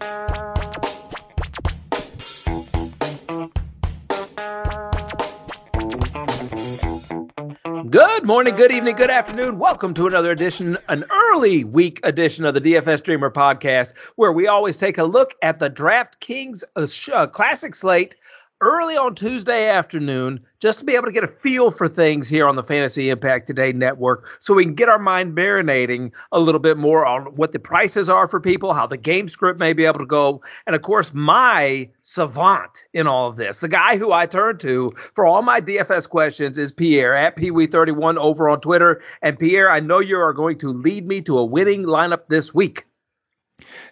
Good morning, good evening, good afternoon. Welcome to another edition, an early week edition of the DFS Dreamer podcast, where we always take a look at the DraftKings uh, uh, Classic slate early on Tuesday afternoon just to be able to get a feel for things here on the Fantasy Impact Today network so we can get our mind marinating a little bit more on what the prices are for people, how the game script may be able to go, and of course, my savant in all of this. The guy who I turn to for all my DFS questions is Pierre at PeeWee31 over on Twitter. And Pierre, I know you are going to lead me to a winning lineup this week.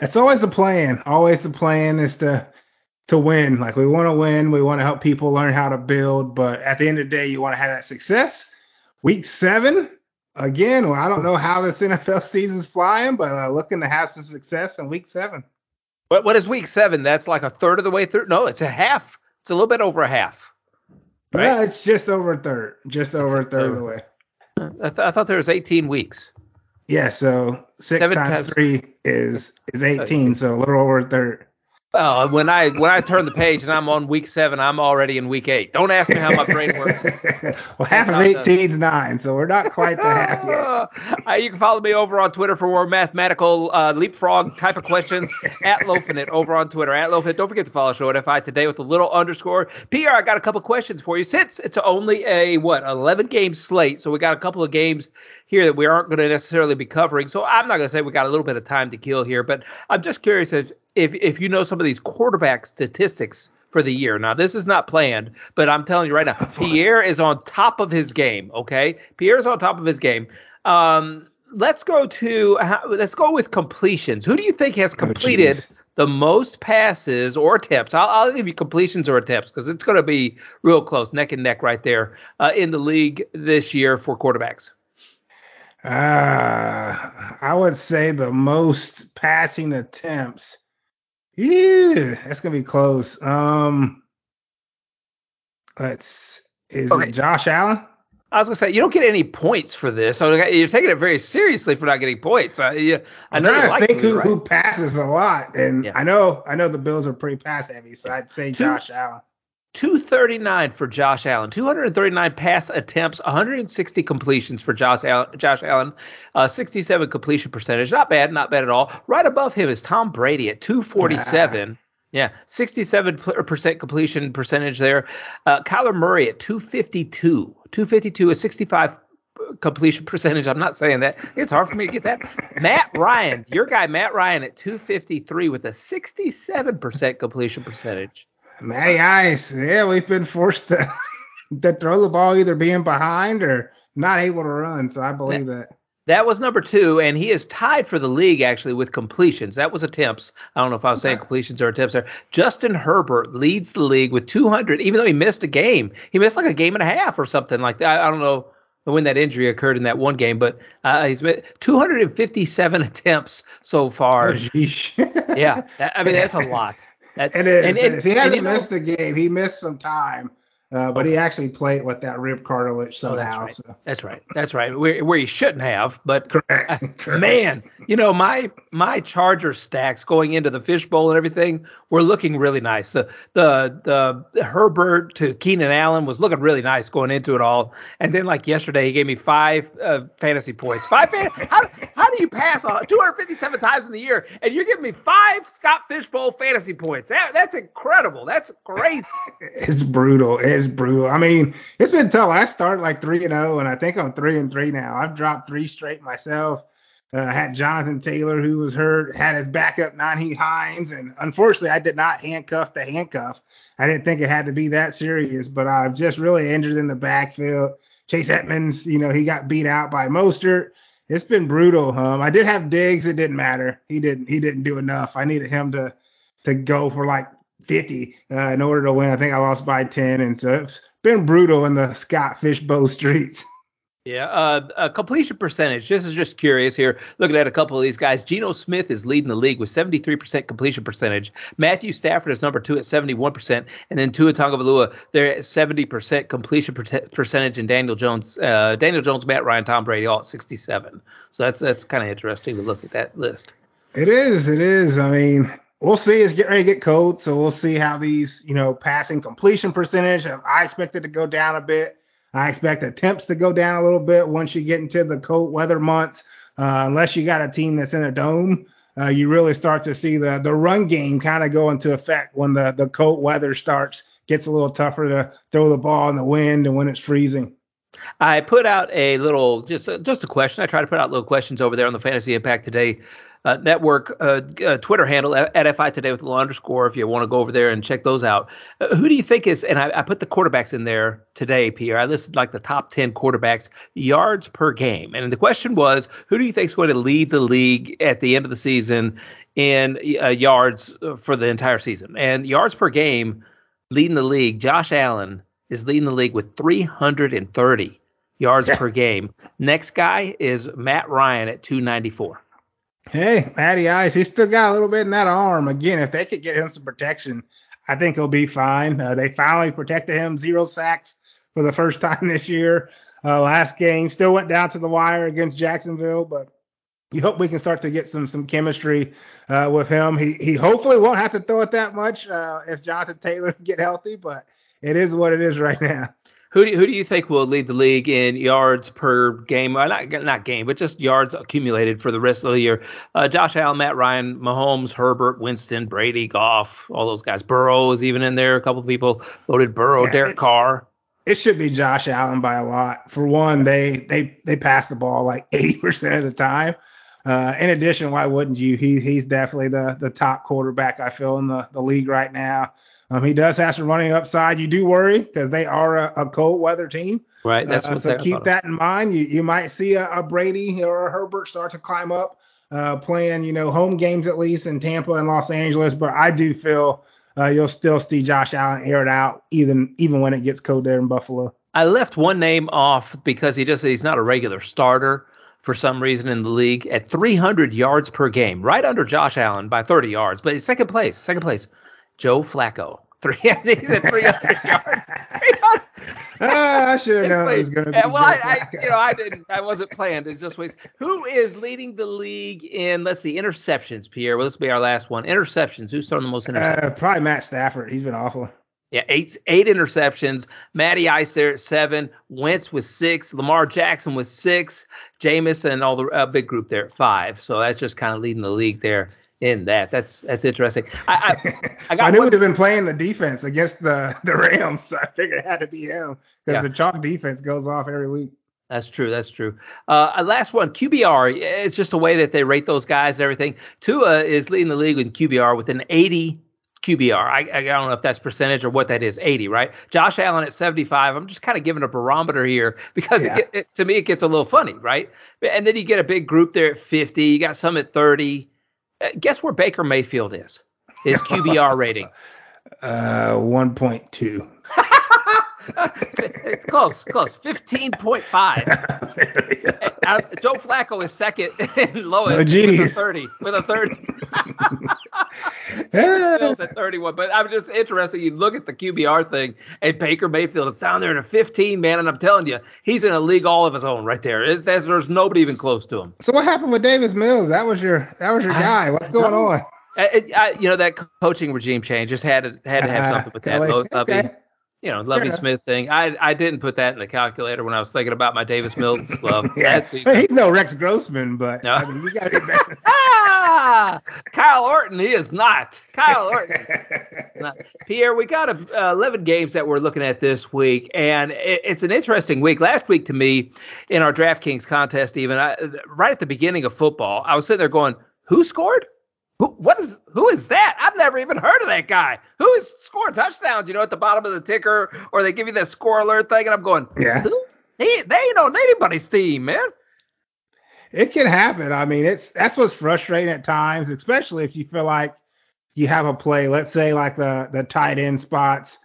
It's always the plan. Always the plan is to to win. Like we want to win, we want to help people learn how to build, but at the end of the day, you want to have that success. Week seven, again, well, I don't know how this NFL season's flying, but uh, looking to have some success in week seven. What what is week seven? That's like a third of the way through. No, it's a half. It's a little bit over a half. Right? Yeah, it's just over a third. Just over a third of the way. I, th- I thought there was 18 weeks. Yeah, so six times, times three is is 18, so a little over a third. Well, when I when I turn the page and I'm on week seven, I'm already in week eight. Don't ask me how my brain works. well, half of 18 is nine, so we're not quite the half yet. uh, you can follow me over on Twitter for more mathematical uh, leapfrog type of questions at Lofinit over on Twitter at Lofinit. Don't forget to follow Show at FI today with a little underscore. PR, I got a couple questions for you. Since it's only a what 11 game slate, so we got a couple of games here that we aren't going to necessarily be covering. So I'm not going to say we got a little bit of time to kill here, but I'm just curious if if, if you know some of these quarterback statistics for the year. Now this is not planned, but I'm telling you right now, Pierre is on top of his game. Okay, Pierre is on top of his game. Um, let's go to let's go with completions. Who do you think has oh, completed? Oh, the most passes or attempts. I'll, I'll give you completions or attempts because it's going to be real close, neck and neck right there uh, in the league this year for quarterbacks. Uh, I would say the most passing attempts. Yeah, that's gonna be close. Um, let's is okay. it Josh Allen? I was gonna say you don't get any points for this, so you're taking it very seriously for not getting points. I, you, I know I like think who, right. who passes a lot, and yeah. I know I know the Bills are pretty pass heavy, so I'd say Josh Allen. 239 for Josh Allen, 239 pass attempts, 160 completions for Josh Allen. Josh Allen, uh, 67 completion percentage. Not bad, not bad at all. Right above him is Tom Brady at 247. Yeah, 67% completion percentage there. Uh, Kyler Murray at 252. 252 is 65 completion percentage. I'm not saying that. It's hard for me to get that. Matt Ryan, your guy Matt Ryan at 253 with a 67% completion percentage. Matty Ice, yeah, we've been forced to to throw the ball either being behind or not able to run. So I believe that. That was number two, and he is tied for the league actually with completions. That was attempts. I don't know if I was saying completions or attempts there. Justin Herbert leads the league with 200, even though he missed a game. He missed like a game and a half or something like that. I, I don't know when that injury occurred in that one game, but uh, he's made 257 attempts so far. Oh, yeah, that, I mean that's a lot. That's, and, it, and, and, if he hasn't missed know, the game, he missed some time. Uh, but he actually played with that rib cartilage somehow. Oh, that's, right. So. that's right. That's right. Where, where he shouldn't have, but correct. Uh, correct. man, you know my my Charger stacks going into the fishbowl and everything were looking really nice. The the the Herbert to Keenan Allen was looking really nice going into it all. And then like yesterday, he gave me five uh, fantasy points. Five. Fan- how how do you pass on 257 times in the year and you're giving me five Scott Fishbowl fantasy points? That that's incredible. That's crazy. It's brutal. It's brutal. I mean, it's been tough. I started like three and zero, oh, and I think I'm three and three now. I've dropped three straight myself. Uh, had Jonathan Taylor, who was hurt, had his backup Nyheim Hines, and unfortunately, I did not handcuff the handcuff. I didn't think it had to be that serious, but I've just really injured in the backfield. Chase Edmonds, you know, he got beat out by Mostert. It's been brutal. Um, I did have Diggs. It didn't matter. He didn't. He didn't do enough. I needed him to to go for like 50 uh, in order to win. I think I lost by 10, and so it's been brutal in the Scott Fishbowl streets. Yeah, uh, completion percentage. This is just curious here. Looking at a couple of these guys, Geno Smith is leading the league with 73% completion percentage. Matthew Stafford is number two at 71%, and then Tua Tagovailoa they're at 70% completion percentage, and Daniel Jones, uh, Daniel Jones, Matt Ryan, Tom Brady all at 67. So that's that's kind of interesting to look at that list. It is. It is. I mean, we'll see. It's getting ready to get cold, so we'll see how these, you know, passing completion percentage. I expect it to go down a bit. I expect attempts to go down a little bit once you get into the cold weather months. Uh, unless you got a team that's in a dome, uh, you really start to see the the run game kind of go into effect when the the cold weather starts. Gets a little tougher to throw the ball in the wind and when it's freezing. I put out a little just just a question. I try to put out little questions over there on the Fantasy Impact Today uh, network uh, uh, Twitter handle at FI Today with a little underscore if you want to go over there and check those out. Uh, who do you think is, and I, I, put the quarterbacks in there today, Pierre. I listed like the top 10 quarterbacks yards per game. And the question was, who do you think is going to lead the league at the end of the season in uh, yards uh, for the entire season? And yards per game leading the league, Josh Allen is leading the league with 330 yards per game. Next guy is Matt Ryan at 294. Hey, Matty Ice, he's still got a little bit in that arm. Again, if they could get him some protection, I think he'll be fine. Uh, they finally protected him, zero sacks for the first time this year. Uh, last game still went down to the wire against Jacksonville, but you hope we can start to get some some chemistry uh, with him. He he hopefully won't have to throw it that much uh, if Jonathan Taylor get healthy, but it is what it is right now. Who do, who do you think will lead the league in yards per game? Not not game, but just yards accumulated for the rest of the year? Uh, Josh Allen, Matt Ryan, Mahomes, Herbert, Winston, Brady, Goff, all those guys. Burrow is even in there. A couple of people voted Burrow, yeah, Derek Carr. It should be Josh Allen by a lot. For one, they they they pass the ball like eighty percent of the time. Uh, in addition, why wouldn't you? He he's definitely the the top quarterback I feel in the the league right now. Um, he does have some running upside. You do worry because they are a, a, cold weather team. Right. That's uh, so keep that in mind. You you might see a, a, Brady or a Herbert start to climb up, uh, playing you know home games at least in Tampa and Los Angeles. But I do feel uh, you'll still see Josh Allen air it out even even when it gets cold there in Buffalo. I left one name off because he just he's not a regular starter for some reason in the league at 300 yards per game, right under Josh Allen by 30 yards, but he's second place. Second place. Joe Flacco. Three, I think he's at 300 yards. oh, I should have known it was going to be. Well, I, I, you know, I didn't. I wasn't planned. It's just ways. Who is leading the league in? Let's see, interceptions. Pierre. Well, this will be our last one. Interceptions. Who's throwing the most interceptions? Uh, probably Matt Stafford. He's been awful. Yeah, eight eight interceptions. Matty Ice there at seven. Wentz with six. Lamar Jackson with six. Jameis and all the uh, big group there at five. So that's just kind of leading the league there in that. That's that's interesting. I I, I, got I knew one, he'd been playing the defense against the the Rams, so I figured it had to be him because yeah. the chalk defense goes off every week. That's true. That's true. Uh, last one, QBR. It's just a way that they rate those guys and everything. Tua is leading the league in QBR with an 80 QBR. I, I don't know if that's percentage or what that is. 80, right? Josh Allen at 75. I'm just kind of giving a barometer here because yeah. it, it, to me it gets a little funny, right? And then you get a big group there at 50. You got some at 30. Uh, guess where Baker Mayfield is? His QBR rating. Uh, 1.2. it's close, close. 15.5. uh, Joe Flacco is second and lowest oh, with a 30. With a 30. Bill's at 31. But I'm just interested. You look at the QBR thing, and Baker Mayfield is down there in a 15, man. And I'm telling you, he's in a league all of his own right there. Is there's, there's nobody even close to him. So what happened with Davis Mills? That was your that was your guy. What's going on? I, I, you know that coaching regime change just had to had to have something with that. okay you know, Lovie Smith thing. I I didn't put that in the calculator when I was thinking about my Davis Mills love. yeah. He's no Rex Grossman, but no. I mean, you got to better. ah, Kyle Orton, he is not. Kyle Orton. not. Pierre, we got a, uh, 11 games that we're looking at this week, and it, it's an interesting week. Last week, to me, in our DraftKings contest, even I, right at the beginning of football, I was sitting there going, "Who scored? Who, what is who is that? I've never even heard of that guy. Who is scoring touchdowns? You know, at the bottom of the ticker, or they give you that score alert thing, and I'm going, yeah, who? They they ain't on anybody's team, man. It can happen. I mean, it's that's what's frustrating at times, especially if you feel like you have a play. Let's say like the the tight end spots,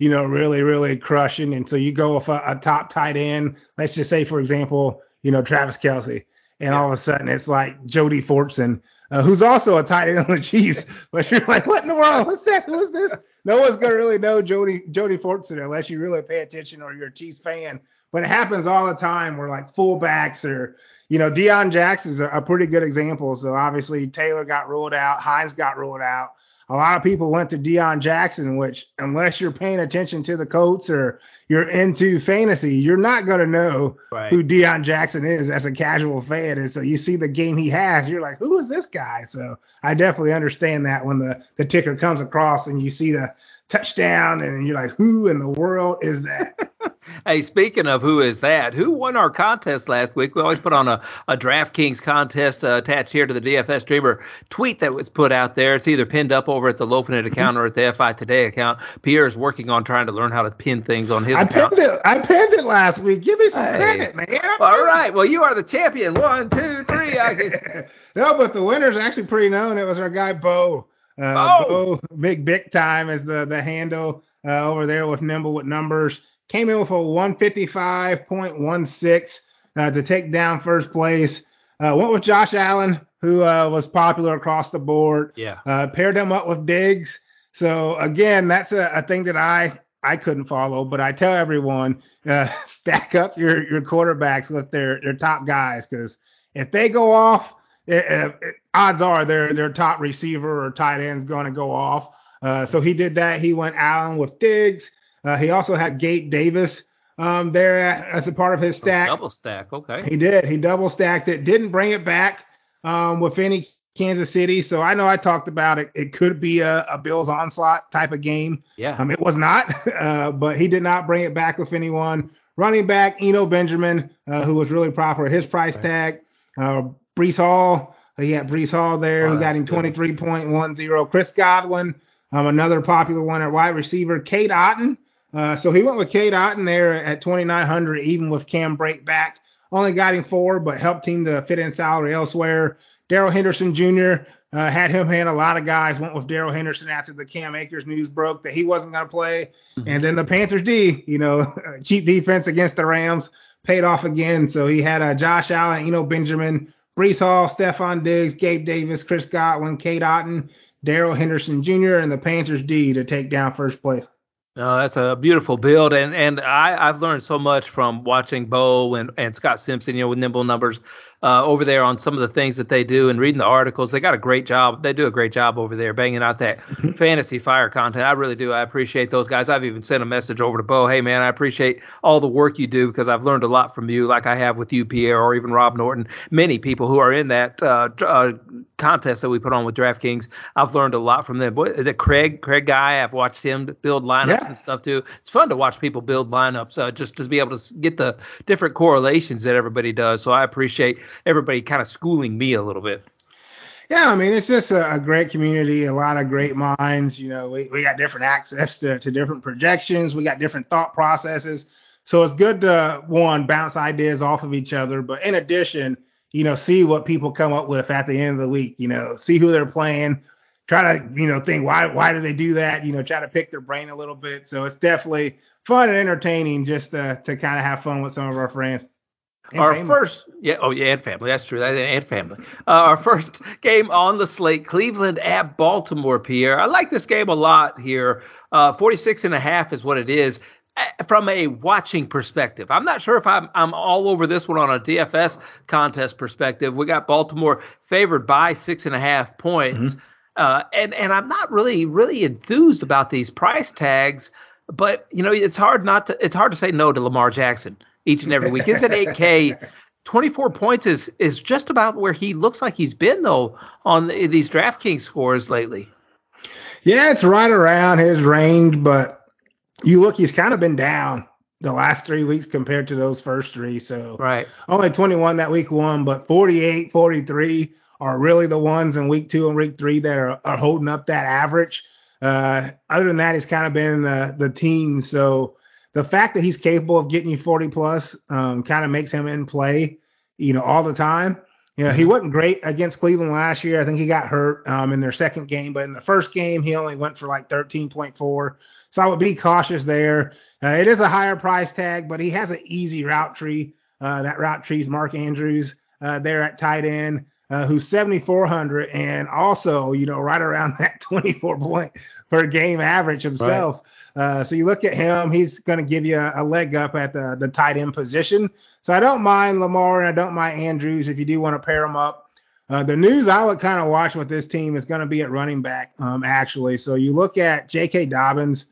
you know, really really crushing, and so you go with a, a top tight end. Let's just say, for example, you know, Travis Kelce, and yeah. all of a sudden it's like Jody Fortson uh, who's also a tight end on the Chiefs. But you're like, what in the world? What's that? Who is this? No one's gonna really know Jody Jody Fortson unless you really pay attention or you're a Chiefs fan. But it happens all the time where like fullbacks or you know, Deon Jackson's a, a pretty good example. So obviously Taylor got ruled out, Hines got ruled out. A lot of people went to Deon Jackson, which unless you're paying attention to the Colts or you're into fantasy, you're not going to know right. who Deon Jackson is as a casual fan. And so you see the game he has, you're like, who is this guy? So I definitely understand that when the, the ticker comes across and you see the touchdown, and you're like, who in the world is that? hey, speaking of who is that, who won our contest last week? We always put on a, a DraftKings contest uh, attached here to the DFS Streamer tweet that was put out there. It's either pinned up over at the Loafing It account or at the FI Today account. Pierre is working on trying to learn how to pin things on his I account. Pinned it, I pinned it last week. Give me some hey. credit, man. All right. Well, you are the champion. One, two, three. no, but the winner's actually pretty known. It was our guy, Bo. Uh, oh. Bo, big big time is the the handle uh, over there with Nimble with numbers. Came in with a 155.16 uh, to take down first place. Uh, went with Josh Allen, who uh, was popular across the board. Yeah. Uh, paired him up with Diggs. So again, that's a, a thing that I I couldn't follow, but I tell everyone uh, stack up your your quarterbacks with their their top guys because if they go off, it, it, odds are their their top receiver or tight end is going to go off. Uh, so he did that. He went Allen with Diggs. Uh, he also had Gabe Davis um, there as a part of his stack. Oh, double stack, okay. He did. He double stacked it. Didn't bring it back um, with any Kansas City. So I know I talked about it. It could be a, a Bills onslaught type of game. Yeah. Um, it was not, uh, but he did not bring it back with anyone. Running back Eno Benjamin, uh, who was really proper at his price right. tag. Uh, Breece Hall, he had Breece Hall there, oh, who got him 23.10. Chris Godwin, um, another popular one at wide receiver. Cade Otton. Uh, so he went with Cade Otton there at 2,900, even with Cam Brate back. Only got him four, but helped him to fit in salary elsewhere. Darrell Henderson Jr. Uh, had him hand a lot of guys. Went with Darrell Henderson after the Cam Akers news broke that he wasn't going to play. Mm-hmm. And then the Panthers D, you know, cheap defense against the Rams paid off again. So he had uh, Josh Allen, you know, Benjamin, Breece Hall, Stefon Diggs, Gabe Davis, Chris Godwin, Cade Otton, Darrell Henderson Jr., and the Panthers D to take down first place. No, that's a beautiful build, and and I I've learned so much from watching Bo and and Scott Simpson, you know, with nimble numbers uh, over there on some of the things that they do and reading the articles. They got a great job. They do a great job over there banging out that mm-hmm. fantasy fire content. I really do. I appreciate those guys. I've even sent a message over to Bo. Hey man, I appreciate all the work you do because I've learned a lot from you, like I have with you, Pierre, or even Rob Norton. Many people who are in that uh, uh, contest that we put on with DraftKings. I've learned a lot from them. Boy, the Craig Craig guy, I've watched him build lineups yeah. and stuff too. It's fun to watch people build lineups, uh, just to be able to get the different correlations that everybody does. So I appreciate everybody kind of schooling me a little bit. Yeah, I mean, it's just a, a, great community, a lot of great minds. You know, we, we got different access to, to different projections, we got different thought processes. So it's good to, one, bounce ideas off of each other. But in addition, you know, see what people come up with at the end of the week, you know, see who they're playing, try to, you know, think why why do they do that? You know, try to pick their brain a little bit. So it's definitely fun and entertaining just to, to kind of have fun with some of our friends. And our family. first, yeah, oh yeah, and family. That's true. That and family. Uh, our first game on the slate: Cleveland at Baltimore. Pierre, I like this game a lot here. Uh, 46 and a half is what it is uh, from a watching perspective. I'm not sure if I'm I'm all over this one on a DFS contest perspective. We got Baltimore favored by six and a half points, mm-hmm. uh, and and I'm not really really enthused about these price tags. But you know, it's hard not to it's hard to say no to Lamar Jackson each and every week. He's at 8K. 24 points is is just about where he looks like he's been though on the, these DraftKings scores lately. Yeah, it's right around his range, but you look, he's kind of been down the last three weeks compared to those first three. So right, only 21 that week one, but 48, 43 are really the ones in week two and week three that are, are holding up that average. Uh, other than that, he's kind of been the the teens. So the fact that he's capable of getting you 40 plus um, kind of makes him in play, you know, all the time. You know, he mm-hmm. wasn't great against Cleveland last year. I think he got hurt um, in their second game, but in the first game, he only went for like 13.4. So I would be cautious there. Uh, it is a higher price tag, but he has an easy route tree. Uh, that route tree is Mark Andrews uh, there at tight end, uh, who's 7,400 and also, you know, right around that 24 point per game average himself. Right. Uh, so you look at him, he's going to give you a, a, leg up at the, the tight end position. So I don't mind Lamar and I don't mind Andrews if you do want to pair them up. Uh, the news I would kind of watch with this team is going to be at running back, um, actually. So you look at J.K. Dobbins.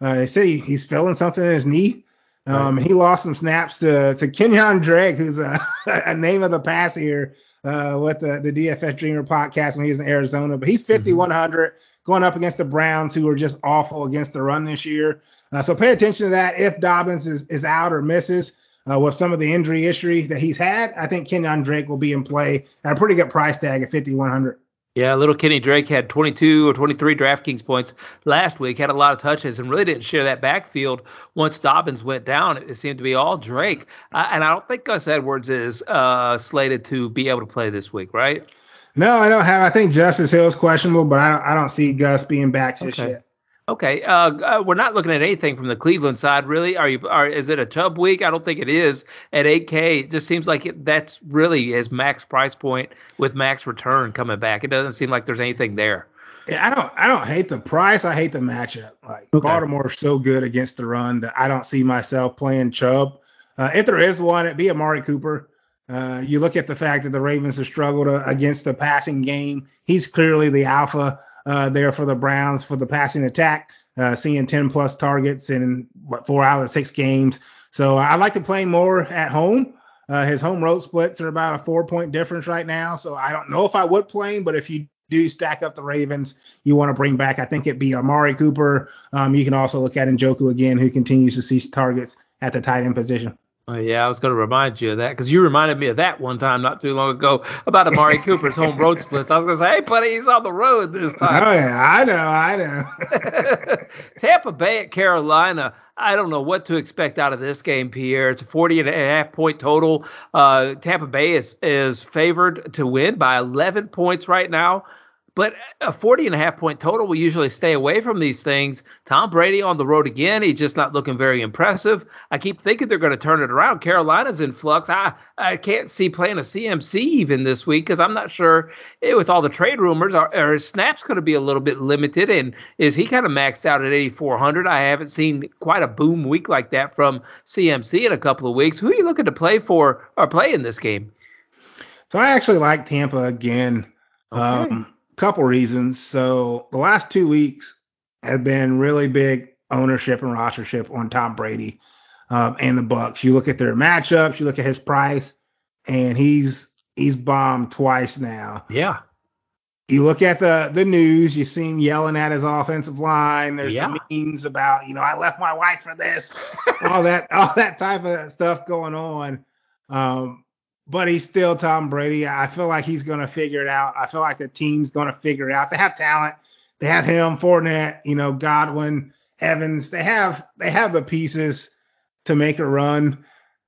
Uh, they say he, he's feeling something in his knee. Um, right. He lost some snaps to to Kenyan Drake, who's a, a name of the pass here uh, with the, the DFS Dreamer podcast when he was in Arizona. But he's 5,100 mm-hmm. going up against the Browns, who are just awful against the run this year. Uh, so pay attention to that. If Dobbins is, is out or misses uh, with some of the injury history that he's had, I think Kenyan Drake will be in play at a pretty good price tag at 5,100. Yeah, little Kenny Drake had 22 or 23 DraftKings points last week, had a lot of touches, and really didn't share that backfield once Dobbins went down. It seemed to be all Drake. Uh, and I don't think Gus Edwards is uh, slated to be able to play this week, right? No, I don't have. I think Justice Hill is questionable, but I don't, I don't see Gus being back just okay. yet. Okay, uh, uh, we're not looking at anything from the Cleveland side, really. Are you? Are is it a Chubb week? I don't think it is. At 8K, it just seems like it, that's really his max price point with max return coming back. It doesn't seem like there's anything there. Yeah, I don't. I don't hate the price. I hate the matchup. Like okay. Baltimore's so good against the run that I don't see myself playing Chubb. Uh, if there is one, it'd be Amari Cooper. Uh, you look at the fact that the Ravens have struggled uh, against the passing game. He's clearly the alpha uh, there for the Browns for the passing attack, uh, seeing 10 plus targets in what four out of six games. So I like to play more at home. Uh, his home road splits are about a four point difference right now. So I don't know if I would play him, but if you do stack up the Ravens, you want to bring back, I think it'd be Amari Cooper. Um, you can also look at Njoku again, who continues to see targets at the tight end position. Oh, yeah, I was going to remind you of that because you reminded me of that one time not too long ago about Amari Cooper's home road splits. I was going to say, hey, buddy, he's on the road this time. Oh, yeah, I know, I know. Tampa Bay at Carolina. I don't know what to expect out of this game, Pierre. It's a 40 and a half point total. Uh, Tampa Bay is, is favored to win by 11 points right now. But a 40 and a half point total, we usually stay away from these things. Tom Brady on the road again. He's just not looking very impressive. I keep thinking they're going to turn it around. Carolina's in flux. I, I can't see playing a CMC even this week because I'm not sure eh, with all the trade rumors, are, are his snaps going to be a little bit limited? And is he kind of maxed out at 8,400? I haven't seen quite a boom week like that from CMC in a couple of weeks. Who are you looking to play for or play in this game? So I actually like Tampa again. Okay. Um, couple reasons. So the last two weeks have been really big ownership and rostership on Tom Brady um, and the Bucs. You look at their matchups, you look at his price, and he's he's bombed twice now. Yeah. You look at the the news, you see him yelling at his offensive line. There's yeah. the memes about, you know, I left my wife for this, all that, all that type of stuff going on. Um, but he's still Tom Brady. I feel like he's going to figure it out. I feel like the team's going to figure it out. They have talent. They have him, Fournette, you know, Godwin, Evans. They have they have the pieces to make a run.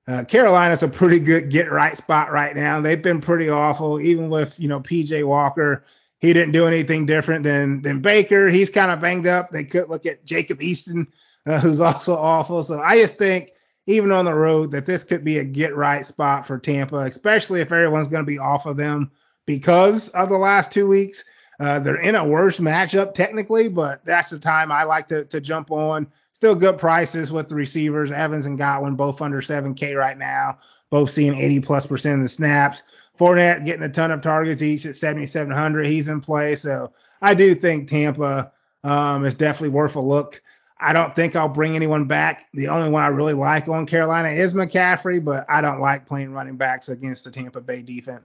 Uh, Carolina's a pretty good get right spot right now. They've been pretty awful, even with you know PJ Walker. He didn't do anything different than than Baker. He's kind of banged up. They could look at Jacob Eason, uh, who's also awful. So I just think even on the road, that this could be a get right spot for Tampa, especially if everyone's going to be off of them because of the last two weeks. Uh, they're in a worse matchup technically, but that's the time I like to, to jump on. Still good prices with the receivers. Evans and Godwin both under 7K right now, both seeing 80 plus percent of the snaps. Fournette getting a ton of targets each at 7,700. He's in play. So I do think Tampa um, is definitely worth a look. I don't think I'll bring anyone back. The only one I really like on Carolina is McCaffrey, but I don't like playing running backs against the Tampa Bay defense.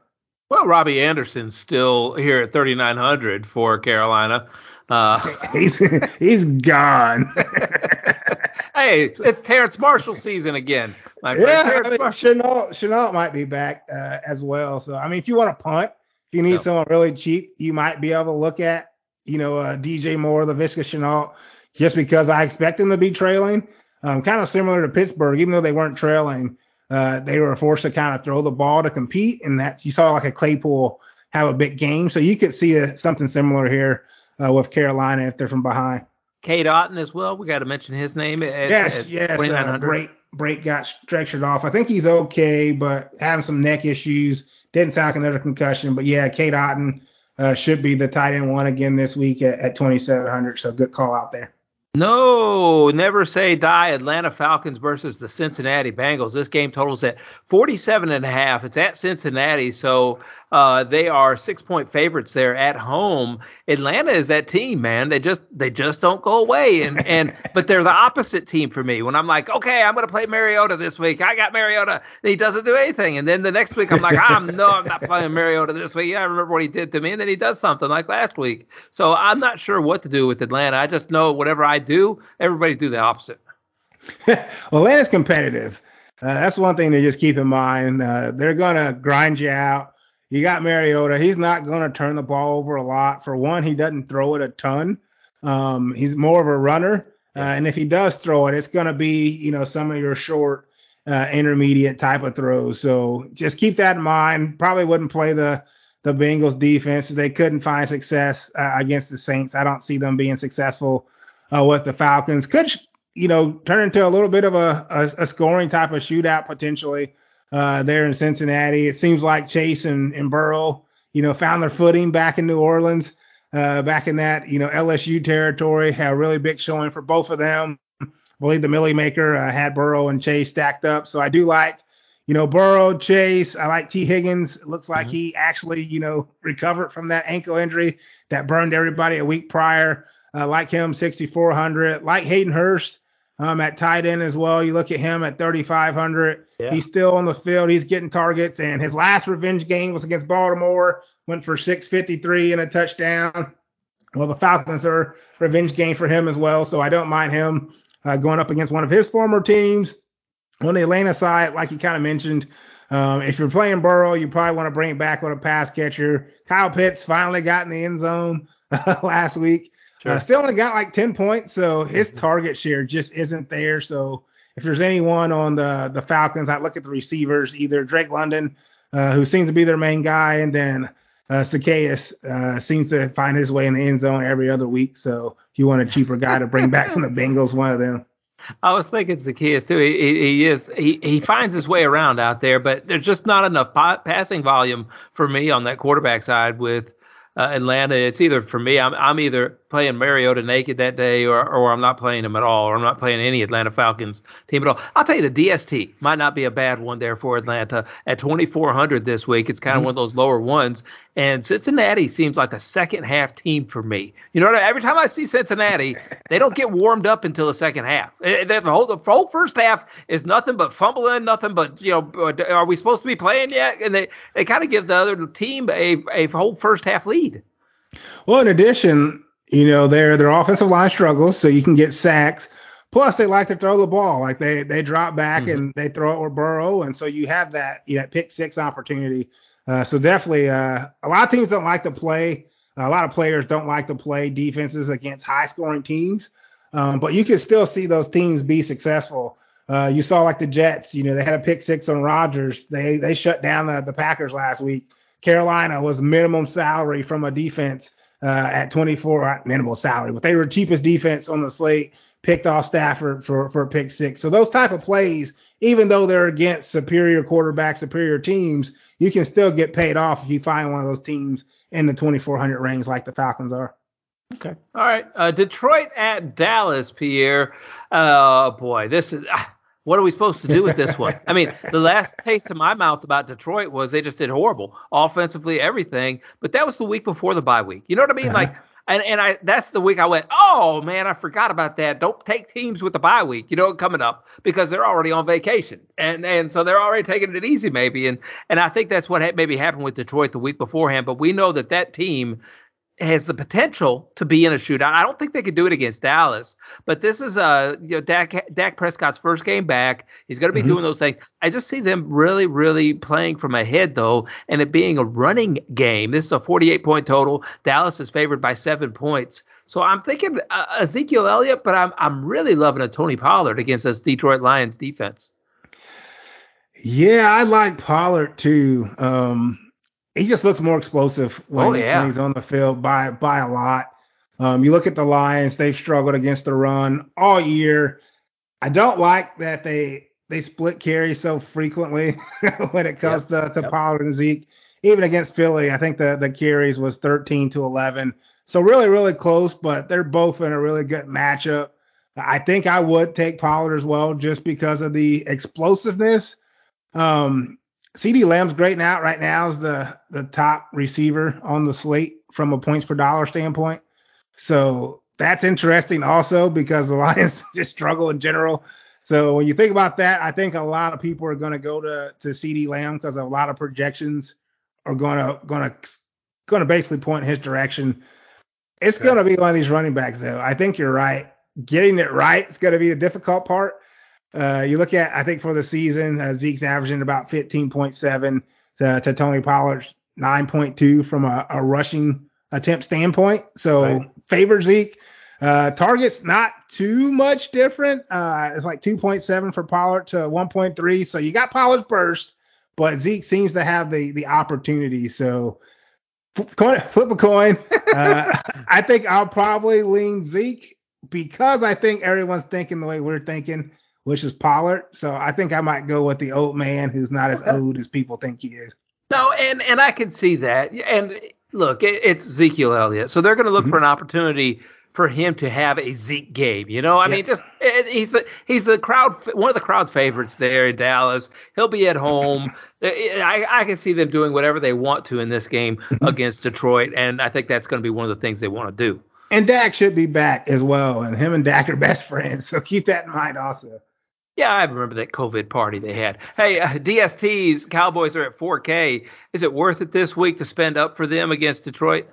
Well, Robbie Anderson's still here at 3,900 for Carolina. Uh, he's he's gone. hey, it's Terrace Marshall season again. My friend. Yeah, I mean, Shenault, Shenault might be back uh, as well. So I mean, if you want to punt, if you need no. someone really cheap, you might be able to look at you know uh, DJ Moore, Laviska Shenault just because I expect them to be trailing. Um, kind of similar to Pittsburgh, even though they weren't trailing, uh, they were forced to kind of throw the ball to compete, and that you saw like a Claypool have a big game. So you could see a, something similar here uh, with Carolina if they're from behind. Cade Otton as well. We got to mention his name. At, yes, at yes. Uh, Brate Brate got stretchered off. I think he's okay, but having some neck issues. Didn't sound like another concussion, but yeah, Cade Otton uh, should be the tight end one again this week at, at 2,700. So good call out there. No, never say die. Atlanta Falcons versus the Cincinnati Bengals. This game totals at 47 and a half. It's at Cincinnati, so uh, they are six point favorites there at home. Atlanta is that team, man. They just they just don't go away, and and but they're the opposite team for me. When I'm like, okay, I'm going to play Mariota this week. I got Mariota. He doesn't do anything, and then the next week I'm like, I'm no, I'm not playing Mariota this week. Yeah, I remember what he did to me, and then he does something like last week. So I'm not sure what to do with Atlanta. I just know whatever I do, everybody do the opposite. well, Atlanta's competitive. Uh, that's one thing to just keep in mind. Uh, they're going to grind you out. You got Mariota. He's not going to turn the ball over a lot. For one, he doesn't throw it a ton. Um, he's more of a runner. Uh, and if he does throw it, it's going to be, you know, some of your short, uh, intermediate type of throws. So just keep that in mind. Probably wouldn't play the the Bengals defense. They couldn't find success uh, against the Saints. I don't see them being successful uh, with the Falcons. Could you know turn into a little bit of a, a, a scoring type of shootout potentially uh, there in Cincinnati. It seems like Chase and, and Burrow, you know, found their footing back in New Orleans, uh, back in that you know LSU territory. Had a really big showing for both of them. I believe the Milly Maker uh, had Burrow and Chase stacked up, so I do like you know, Burrow, Chase. I like Tee Higgins. It looks like mm-hmm. he actually, you know, recovered from that ankle injury that burned everybody a week prior. Uh, like him, 6,400. Like Hayden Hurst um, at tight end as well. You look at him at 3,500. Yeah. He's still on the field. He's getting targets. And his last revenge game was against Baltimore. Went for 653 and a touchdown. Well, the Falcons are revenge game for him as well. So I don't mind him uh, going up against one of his former teams. On the Atlanta side, like you kind of mentioned, um, if you're playing Burrow, you probably want to bring it back with a pass catcher. Kyle Pitts finally got in the end zone uh, last week. Sure. Uh, still only got like 10 points, so his mm-hmm. target share just isn't there. So if there's anyone on the the Falcons, I look at the receivers, either Drake London, uh, who seems to be their main guy, and then uh, uh, seems to find his way in the end zone every other week. So if you want a cheaper guy to bring back from the Bengals, one of them. I was thinking Zaccheaus too. He, he, he, is he, he finds his way around out there, but there's just not enough passing volume for me on that quarterback side with uh, Atlanta. It's either for me, I'm I'm either playing Mariota naked that day, or or I'm not playing him at all, or I'm not playing any Atlanta Falcons team at all. I'll tell you, the DST might not be a bad one there for Atlanta at 2,400 this week. It's kind of mm-hmm. one of those lower ones, and Cincinnati seems like a second half team for me. You know, every time I see Cincinnati, they don't get warmed up until the second half. Eh, the whole, the whole first half is nothing but fumbling, nothing but you know, are we supposed to be playing yet? And they they kind of give the other team a a whole first half lead. Well, in addition, you know, their their offensive line struggles, so you can get sacks. Plus, they like to throw the ball. Like they they drop back mm-hmm. and they throw it with Burrow, and so you have that you know pick six opportunity. Uh, so definitely, uh, a lot of teams don't like to play. A lot of players don't like to play defenses against high scoring teams, um, but you can still see those teams be successful. Uh, you saw like the Jets, you know, they had a pick six on Rodgers. They they shut down the, the Packers last week. Carolina was minimum salary from a defense uh, at 24 uh, minimal salary, but they were cheapest defense on the slate. Picked off Stafford for for pick six. So those type of plays, even though they're against superior quarterbacks, superior teams, you can still get paid off if you find one of those teams in the 2400 range like the Falcons are. Okay. All right. Uh, Detroit at Dallas, Pierre. Oh boy, this is. Uh, what are we supposed to do with this one? I mean, the last taste in my mouth about Detroit was they just did horrible offensively, everything. But that was the week before the bye week. You know what I mean? Uh-huh. Like, and and I that's the week I went, oh man, I forgot about that. Don't take teams with the bye week, you know, coming up because they're already on vacation, and and so they're already taking it easy maybe, and and I think that's what maybe happened with Detroit the week beforehand. But we know that that team has the potential to be in a shootout. I don't think they could do it against Dallas, but this is uh you know Dak Dak Prescott's first game back. He's going to be mm-hmm. doing those things. I just see them really really playing from ahead though, and it being a running game. This is a 48 point total. Dallas is favored by seven points. So I'm thinking uh, Ezekiel Elliott, but I'm I'm really loving a Tony Pollard against this Detroit Lions defense. Yeah, I like Pollard too. Um, he just looks more explosive when, oh, yeah. when he's on the field by by a lot. Um, you look at the Lions; they've struggled against the run all year. I don't like that they they split carry so frequently when it comes yep. to, to yep. Pollard and Zeke. Even against Philly, I think the the carries was 13 to 11. So really, really close, but they're both in a really good matchup. I think I would take Pollard as well just because of the explosiveness. Um, CeeDee Lamb's great now. Right now is the the top receiver on the slate from a points per dollar standpoint. So that's interesting also because the Lions just struggle in general. So when you think about that, I think a lot of people are going to go to to CeeDee Lamb because a lot of projections are going to going to going to basically point in his direction. It's okay. going to be one of these running backs though. I think you're right. Getting it right is going to be the difficult part. Uh, you look at, I think for the season, uh, Zeke's averaging about 15.7 to, to Tony Pollard's 9.2 from a, a, rushing attempt standpoint. So right. favor Zeke. Uh, targets not too much different. Uh, it's like 2.7 for Pollard to 1.3. So you got Pollard's burst, but Zeke seems to have the the opportunity. So flip, flip a coin. Uh, I think I'll probably lean Zeke because I think everyone's thinking the way we're thinking which is Pollard. So I think I might go with the old man who's not as old as people think he is. No, and and I can see that. And look, it, it's Ezekiel Elliott, so they're going to look mm-hmm. for an opportunity for him to have a Zeke game. You know, I yeah. mean, just he's the he's the crowd one of the crowd favorites there in Dallas. He'll be at home. I, I can see them doing whatever they want to in this game mm-hmm. against Detroit, and I think that's going to be one of the things they want to do. And Dak should be back as well, and him and Dak are best friends, so keep that in mind also. Yeah, I remember that COVID party they had. Hey, uh, DST's Cowboys are at 4K. Is it worth it this week to spend up for them against Detroit?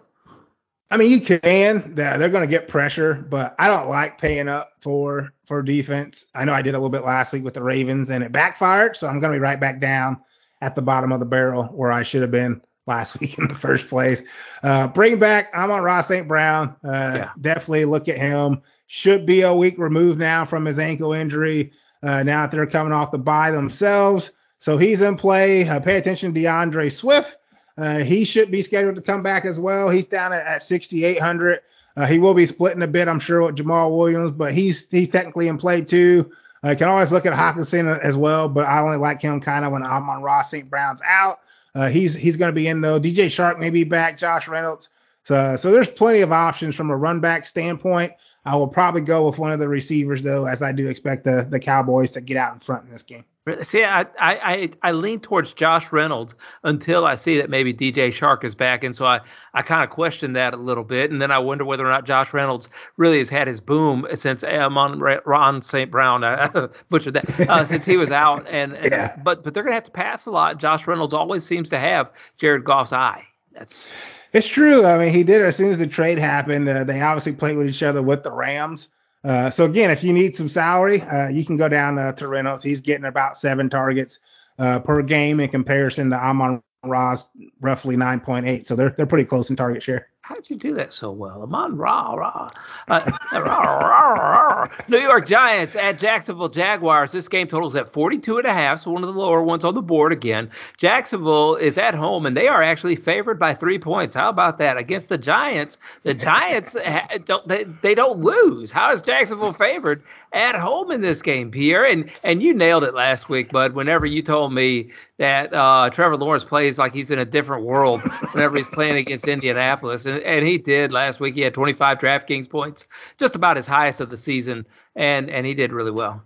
I mean, you can. They're going to get pressure, but I don't like paying up for for defense. I know I did a little bit last week with the Ravens, and it backfired. So I'm going to be right back down at the bottom of the barrel where I should have been last week in the first place. Uh, bring back. I'm on Ross St. Brown. Uh, yeah. Definitely look at him. Should be a week removed now from his ankle injury. Uh, now that they're coming off the bye themselves. So he's in play. Uh, pay attention to DeAndre Swift. Uh, he should be scheduled to come back as well. He's down at, at 6,800. Uh, he will be splitting a bit, I'm sure, with Jamaal Williams, but he's he's technically in play too. I can always look at Hockenson as well, but I only like him kind of when Amon-Ra St. Brown's out. Uh, he's he's going to be in though. DJ Chark may be back. Josh Reynolds. So so there's plenty of options from a run back standpoint. I will probably go with one of the receivers though, as I do expect the the Cowboys to get out in front in this game. See, I, I, I, lean towards Josh Reynolds until I see that maybe DJ Chark is back, and so I, I kind of question that a little bit, and then I wonder whether or not Josh Reynolds really has had his boom since Amon Ron St. Brown uh, butchered that uh, since he was out, and, and yeah. but but they're gonna have to pass a lot. Josh Reynolds always seems to have Jared Goff's eye. That's it's true. I mean, he did as soon as the trade happened. Uh, they obviously played with each other with the Rams. Uh, so again, if you need some salary, uh, you can go down to Reynolds. He's getting about seven targets uh, per game in comparison to Amon Ross, roughly 9.8. So they're they're pretty close in target share. How did you do that so well? Amon Ra Ra. Uh, rah, rah, rah, New York Giants at Jacksonville Jaguars. This game totals at 42 and a half, so one of the lower ones on the board again. Jacksonville is at home and they are actually favored by 3 points. How about that? Against the Giants, the Giants don't they, they don't lose. How is Jacksonville favored at home in this game, Pierre? And and you nailed it last week, bud, whenever you told me that uh, Trevor Lawrence plays like he's in a different world whenever he's playing against Indianapolis, and, and he did last week. He had 25 DraftKings points, just about his highest of the season, and and he did really well.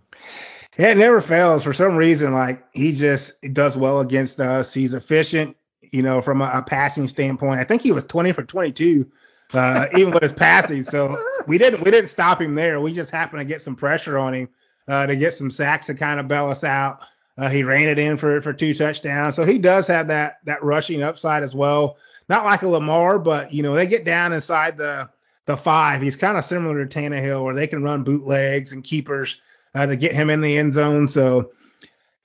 Yeah, it never fails for some reason. Like he just does well against us. He's efficient, you know, from a, a passing standpoint. I think he was 20 for 22, uh, even with his passing. So we didn't we didn't stop him there. We just happened to get some pressure on him uh, to get some sacks to kind of bail us out. Uh, he ran it in for for two touchdowns, so he does have that that rushing upside as well. Not like a Lamar, but you know they get down inside the the five. He's kind of similar to Tannehill, where they can run bootlegs and keepers uh, to get him in the end zone. So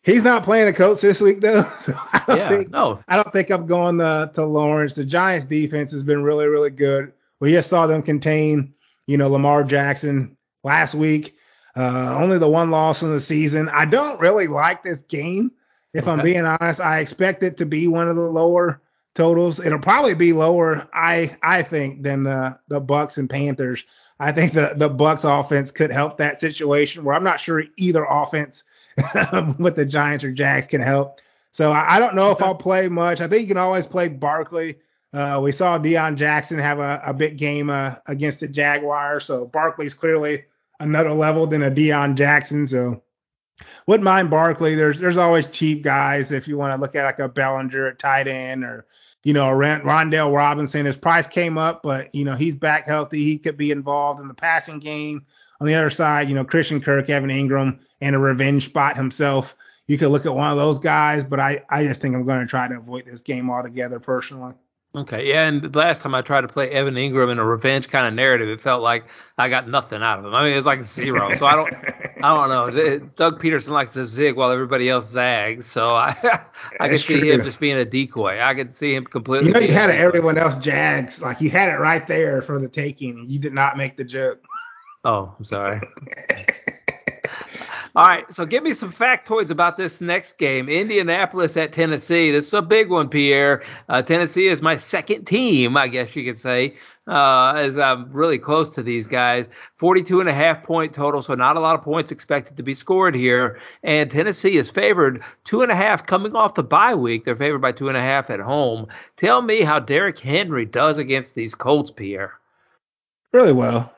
he's not playing the coach this week though. So I don't yeah, think, no. I don't think I'm going to, to Lawrence. The Giants defense has been really really good. We just saw them contain you know Lamar Jackson last week. Uh, only the one loss in the season. I don't really like this game. If. I'm being honest, I expect it to be one of the lower totals. It'll probably be lower, I I think, than the the Bucs and Panthers. I think the the Bucs offense could help that situation. Where I'm not sure either offense with the Giants or Jags can help. So I, I don't know if I'll play much. I think you can always play Barkley. Uh, we saw Deon Jackson have a, a big game uh, against the Jaguars, so Barkley's clearly another level than a Deon Jackson. So wouldn't mind Barkley. There's there's always cheap guys if you want to look at like a Bellinger at tight end or you know Wan'Dale Robinson. His price came up, but you know he's back healthy. He could be involved in the passing game. On the other side, you know Christian Kirk, Evan Engram, and a revenge spot himself. You could look at one of those guys, but I I just think I'm going to try to avoid this game altogether personally. Okay, yeah, and the last time I tried to play Evan Engram in a revenge kind of narrative, it felt like I got nothing out of him. I mean, it's like zero. so I don't, I don't know. Doug Pederson likes to zig while everybody else zags. So I, I could see true. him just being a decoy. I could see him completely. You know, you had everyone else jags, like you had it right there for the taking. You did not make the joke. Oh, I'm sorry. All right, so give me some factoids about this next game. Indianapolis at Tennessee. This is a big one, Pierre. Uh, Tennessee is my second team, I guess you could say, uh, as I'm really close to these guys. 42 and a half point total, so not a lot of points expected to be scored here. And Tennessee is favored two and a half coming off the bye week. They're favored by two and a half at home. Tell me how Derrick Henry does against these Colts, Pierre. Really well.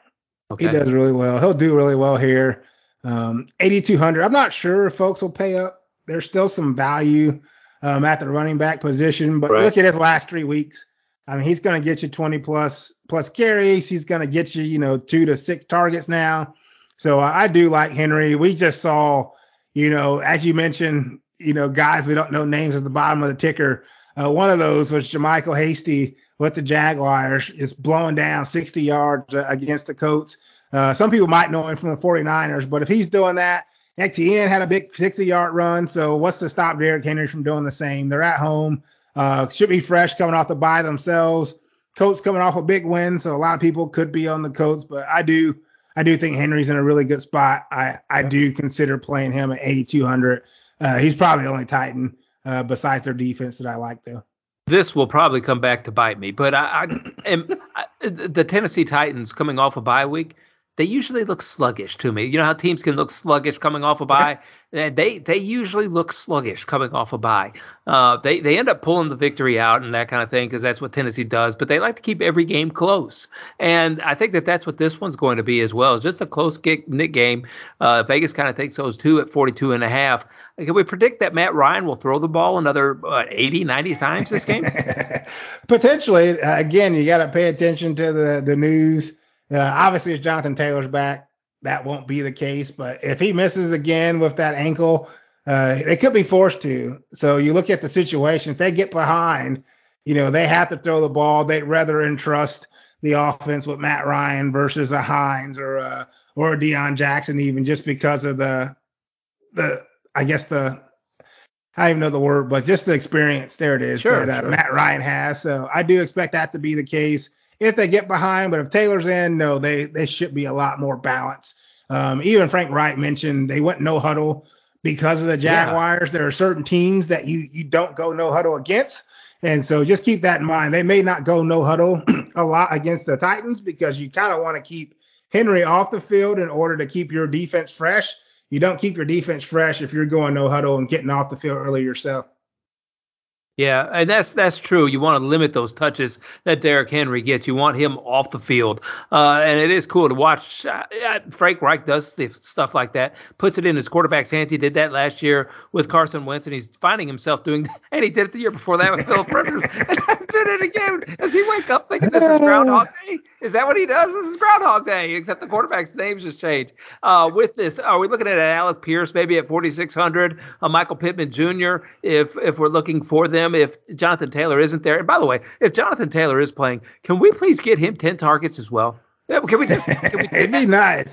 Okay. He does really well. He'll do really well here. Um, 8,200. I'm not sure if folks will pay up. There's still some value um, at the running back position, but right. look at his last three weeks. I mean, he's going to get you 20 plus plus carries. He's going to get you, you know, two to six targets now. So uh, I do like Henry. We just saw, you know, as you mentioned, you know, guys we don't know names at the bottom of the ticker. Uh, one of those was JaMycal Hasty with the Jaguars, is blowing down 60 yards uh, against the Colts. Uh, some people might know him from the 49ers, but if he's doing that, Etienne had a big 60 yard run. So what's to stop Derrick Henry from doing the same? They're at home. Uh, should be fresh coming off the bye themselves. Colts coming off a big win, so a lot of people could be on the Colts, but I do I do think Henry's in a really good spot. I I do consider playing him at 8200. Uh, he's probably the only Titan uh, besides their defense that I like though. This will probably come back to bite me, but I, I am I, the Tennessee Titans coming off a bye week they usually look sluggish to me. You know how teams can look sluggish coming off a bye? And they they usually look sluggish coming off a bye. Uh, they they end up pulling the victory out and that kind of thing because that's what Tennessee does. But they like to keep every game close, and I think that that's what this one's going to be as well. It's just a close knit game. Uh, Vegas kind of thinks those two at 42 and a half. Can we predict that Matt Ryan will throw the ball another what, 80, 90 times this game? Potentially. Uh, again, you got to pay attention to the the news. Uh, obviously, if Jonathan Taylor's back, that won't be the case. But if he misses again with that ankle, uh, they could be forced to. So you look at the situation. If they get behind, you know, they have to throw the ball. They'd rather entrust the offense with Matt Ryan versus a Hines or a, or a Deon Jackson, even just because of the the I guess the I don't even know the word, but just the experience. There it is sure, that uh, sure. Matt Ryan has. So I do expect that to be the case if they get behind. But if Taylor's in, no, they they should be a lot more balanced. Um, even Frank Reich mentioned they went no huddle because of the Jaguars. Yeah. There are certain teams that you you don't go no huddle against. And so just keep that in mind. They may not go no huddle a lot against the Titans because you kind of want to keep Henry off the field in order to keep your defense fresh. You don't keep your defense fresh if you're going no huddle and getting off the field early yourself. Yeah, and that's that's true. You want to limit those touches that Derrick Henry gets. You want him off the field, uh, and it is cool to watch. Uh, Frank Reich does stuff like that, puts it in his quarterback's hands. He did that last year with Carson Wentz, and he's finding himself doing. And he did it the year before that with Philip Rivers, and doing it again. Does he wake up thinking this is Groundhog Day? Is that what he does? This is Groundhog Day, except the quarterback's names just changed. Uh, with this, are we looking at Alec Pierce maybe at 4,600? Uh, Michael Pittman Jr. If if we're looking for them if Jonathan Taylor isn't there. And by the way, if Jonathan Taylor is playing, can we please get him ten targets as well? Yeah, can we just? Can we It'd be nice.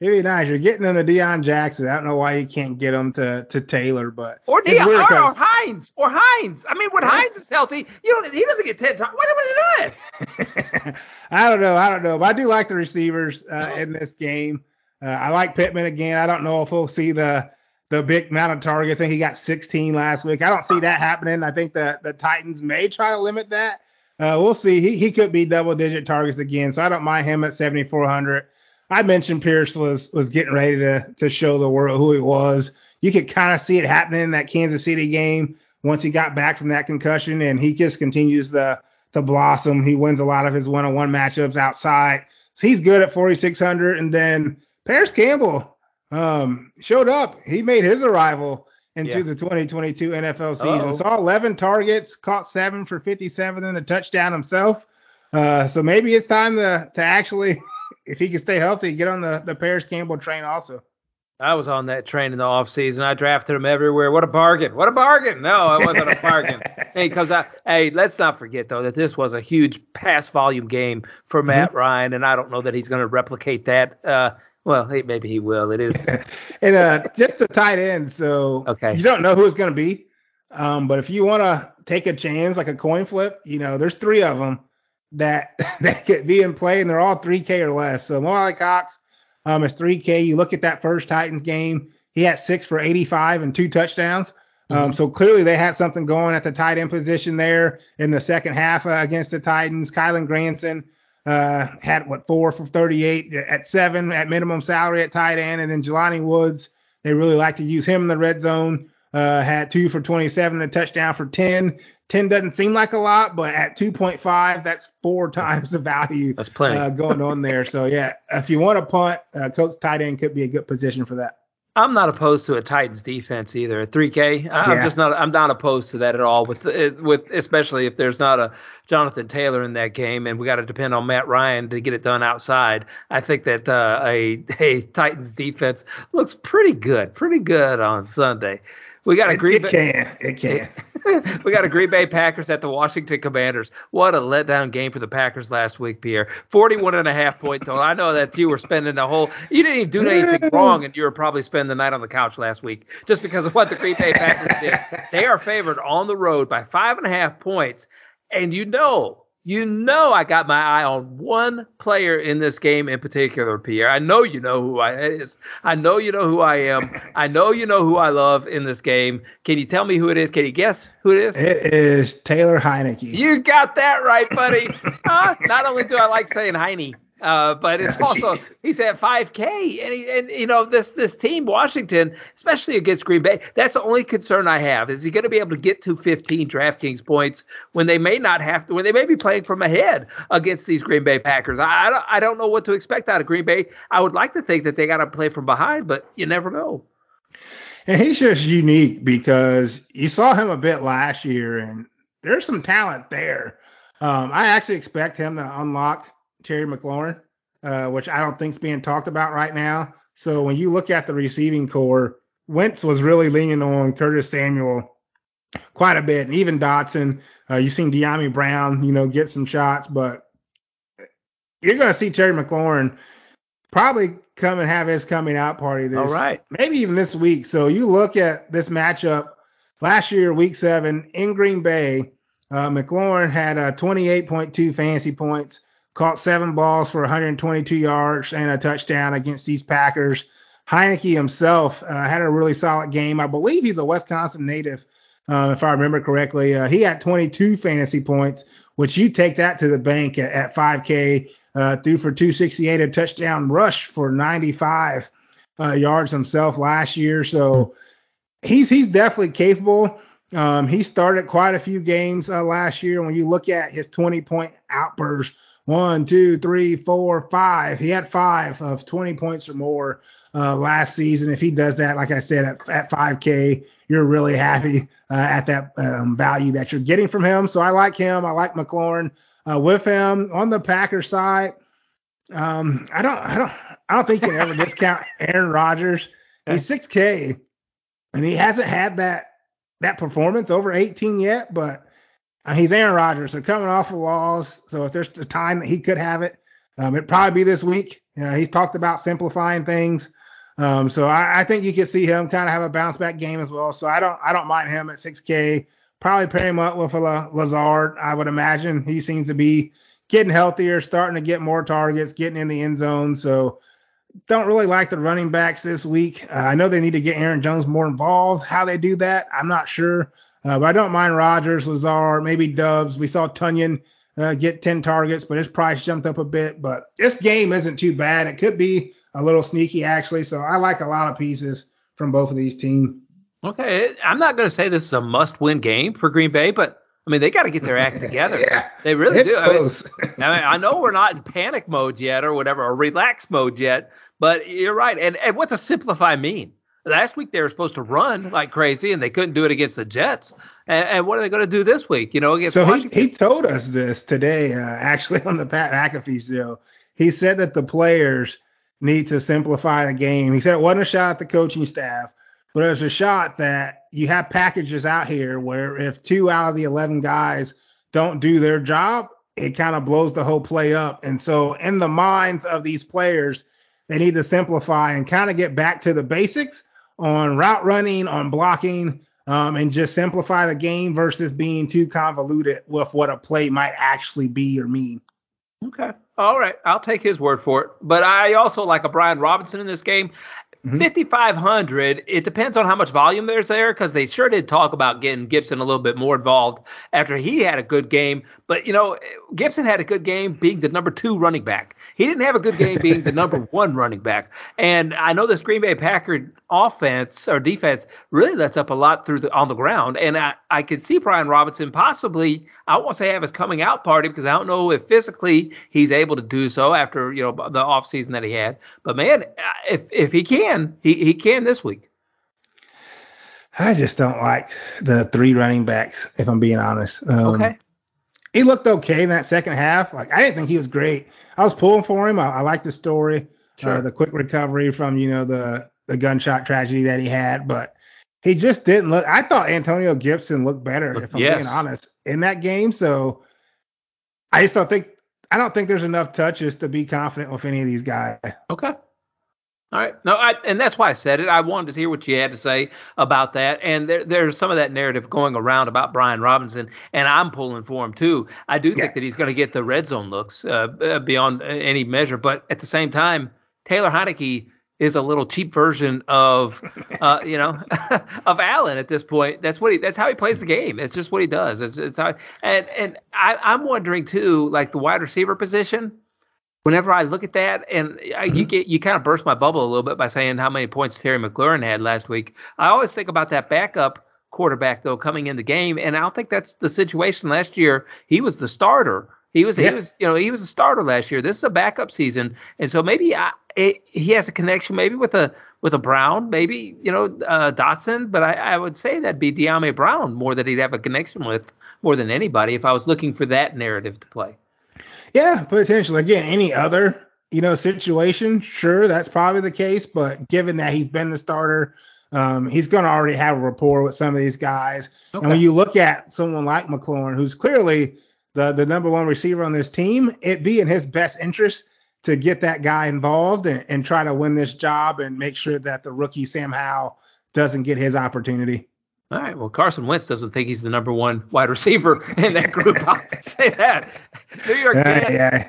It'd be nice. You're getting into to Deon Jackson. I don't know why you can't get him to, to Taylor, but or Deon or, or Hines or Hines. I mean, when Hines is healthy, you don't. He doesn't get ten targets. What, what is he doing? I don't know. I don't know. But I do like the receivers uh, in this game. Uh, I like Pittman again. I don't know if we'll see the the big amount of targets. I think he got 16 last week. I don't see that happening. I think the the Titans may try to limit that. Uh, we'll see. He he could be double digit targets again, so I don't mind him at 7,400. I mentioned Pierce was was getting ready to to show the world who he was. You could kind of see it happening in that Kansas City game once he got back from that concussion, and he just continues to to blossom. He wins a lot of his one on one matchups outside. So he's good at 4,600. And then Parris Campbell um, showed up. He made his arrival into Yeah. the 2022 NFL season. Uh-oh. Saw 11 targets, caught seven for 57 and a touchdown himself. Uh, so maybe it's time to to actually, if he can stay healthy, get on the the Parris Campbell train also. I was on that train in the off season. I drafted him everywhere. What a bargain! What a bargain! No, it wasn't a bargain. hey, because I hey, let's not forget though that this was a huge pass volume game for Matt Ryan, and I don't know that he's going to replicate that. Uh, well, hey, maybe he will. It is. and uh, just the tight end. So Okay. you don't know who it's going to be. Um, but if you want to take a chance, like a coin flip, you know, there's three of them that that could be in play, and they're all 3K or less. So Mo Alie-Cox um, is 3K. You look at that first Titans game, he had six for 85 and two touchdowns. Um, so clearly they had something going at the tight end position there in the second half uh, against the Titans. Kylen Granson uh, had what four for 38 at seven at minimum salary at tight end, and then Jelani Woods. They really like to use him in the red zone. Uh, had two for 27 and a touchdown for 10. 10 doesn't seem like a lot, but at 2.5, that's four times the value That's plenty. uh, going on there. So yeah, if you want to punt, uh, coach tight end could be a good position for that. I'm not opposed to a Titans defense either. At 3K, I'm Yeah. just not. I'm not opposed to that at all. With with especially if there's not a Jonathan Taylor in that game, and we got to depend on Matt Ryan to get it done outside. I think that uh, a a Titans defense looks pretty good, pretty good on Sunday. We got a It, Green it Bay. can, it can. we got a Green Bay Packers at the Washington Commanders. What a letdown game for the Packers last week, Pierre. 41 and a half point total. I know that you were spending the whole, you didn't even do anything wrong, and you were probably spending the night on the couch last week just because of what the Green Bay Packers did. They are favored on the road by five and a half points. And you know, you know, I got my eye on one player in this game in particular, Pierre. I know you know who I is. I know you know who I am. I know you know who I love in this game. Can you tell me who it is? Can you guess who it is? It is Taylor Heinicke. You got that right, buddy. uh, not only do I like saying Heine, uh, but it's also he's at 5K, and he, and you know this this team Washington, especially against Green Bay. That's the only concern I have. Is he going to be able to get to 15 DraftKings points when they may not have to, when they may be playing from ahead against these Green Bay Packers? I I don't, I don't know what to expect out of Green Bay. I would like to think that they got to play from behind, but you never know. And he's just unique because you saw him a bit last year, and there's some talent there. Um, I actually expect him to unlock Terry McLaurin, uh, which I don't think is being talked about right now. So when you look at the receiving corps, Wentz was really leaning on Curtis Samuel quite a bit, and even Dotson. Uh, you've seen Dyami Brown, you know, get some shots, but you're going to see Terry McLaurin probably come and have his coming out party this All right. maybe even this week. So you look at this matchup last year, week seven in Green Bay. Uh, McLaurin had uh, 28.2 fantasy points, caught seven balls for 122 yards and a touchdown against these Packers. Heinicke himself uh, had a really solid game. I believe he's a Wisconsin native, uh, if I remember correctly. Uh, he had 22 fantasy points, which you take that to the bank at, at 5K. Uh, threw for 268, a touchdown rush for 95 uh, yards himself last year. So he's he's definitely capable. Um, he started quite a few games uh, last year. When you look at his 20 point outburst, one, two, three, four, five. He had five of 20 points or more uh, last season. If he does that, like I said, at, at 5K, you're really happy uh, at that um, value that you're getting from him. So I like him. I like McLaurin uh, with him on the Packers side. Um, I don't, I don't, I don't think you can ever discount Aaron Rodgers. He's 6K, and he hasn't had that that performance over 18 yet, but uh, he's Aaron Rodgers. So coming off of loss, so if there's a time that he could have it, um, it'd probably be this week. He's talked about simplifying things. Um, so I, I think you could see him kind of have a bounce back game as well. So I don't I don't mind him at 6K. Probably pair him up with a La- Lazard. I would imagine he seems to be getting healthier, starting to get more targets, getting in the end zone. So don't really like the running backs this week. Uh, I know they need to get Aaron Jones more involved. How they do that, I'm not sure. Uh, but I don't mind Rodgers, Lazard, maybe Doubs. We saw Tonyan uh, get 10 targets, but his price jumped up a bit. But this game isn't too bad. It could be a little sneaky, actually. So I like a lot of pieces from both of these teams. Okay, I'm not going to say this is a must-win game for Green Bay, but I mean, they got to get their act together. yeah, they really do. I mean. I mean, I know we're not in panic mode yet or whatever, or relax mode yet, but you're right. And, and what does simplify mean? Last week they were supposed to run like crazy, and they couldn't do it against the Jets. And, and what are they going to do this week? You know, against so he, he told us this today, uh, actually on the Pat McAfee show. He said that the players need to simplify the game. He said it wasn't a shot at the coaching staff, but it was a shot that you have packages out here where if two out of the 11 guys don't do their job, it kind of blows the whole play up. And so, in the minds of these players, they need to simplify and kind of get back to the basics on route running, on blocking, um, and just simplify the game versus being too convoluted with what a play might actually be or mean. Okay. All right. I'll take his word for it. But I also like a Brian Robinson in this game. Mhm. 5,500, it depends on how much volume there's there because they sure did talk about getting Gibson a little bit more involved after he had a good game. But, you know, Gibson had a good game being the number two running back. He didn't have a good game being the number one running back. And I know this Green Bay Packard offense or defense really lets up a lot through the on the ground. And I, I could see Brian Robinson possibly, I won't say have his coming out party because I don't know if physically he's able to do so after, you know, the offseason that he had. But man, if if he can, he, he can this week. I just don't like the three running backs, if I'm being honest. Um, Okay. He looked okay in that second half. Like I didn't think he was great. I was pulling for him. I, I like the story, Sure. uh, the quick recovery from you know the the gunshot tragedy that he had, but he just didn't look. I thought Antonio Gibson looked better, if I'm Yes. being honest, in that game. So I just don't think I don't think there's enough touches to be confident with any of these guys. Okay. All right. No, I, and that's why I said it. I wanted to hear what you had to say about that. And there, there's some of that narrative going around about Brian Robinson, and I'm pulling for him too. I do Yeah. think that he's going to get the red zone looks uh, uh, beyond uh, any measure. But at the same time, Taylor Heinicke is a little cheap version of, uh, you know, of Allen at this point. That's what he. That's how he plays the game. It's just what he does. It's, it's how. And and I, I'm wondering too, like the wide receiver position whenever I look at that, and you get you kind of burst my bubble a little bit by saying how many points Terry McLaurin had last week. I always think about that backup quarterback though coming in the game, and I don't think that's the situation last year. He was the starter. He was Yeah. he was you know he was a starter last year. This is a backup season, and so maybe I, it, he has a connection maybe with a with a Brown, maybe you know uh, Dotson, but I, I would say that'd be Dyami Brown more that he'd have a connection with more than anybody if I was looking for that narrative to play. Yeah, potentially. Again, any other you know situation, sure, that's probably the case. But given that he's been the starter, um, he's going to already have a rapport with some of these guys. And when you look at someone like McLaurin, who's clearly the the number one receiver on this team, it be in his best interest to get that guy involved and, and try to win this job and make sure that the rookie Sam Howell doesn't get his opportunity. All right. Well, Carson Wentz doesn't think he's the number one wide receiver in that group. I'll say that. New York Jets. yeah.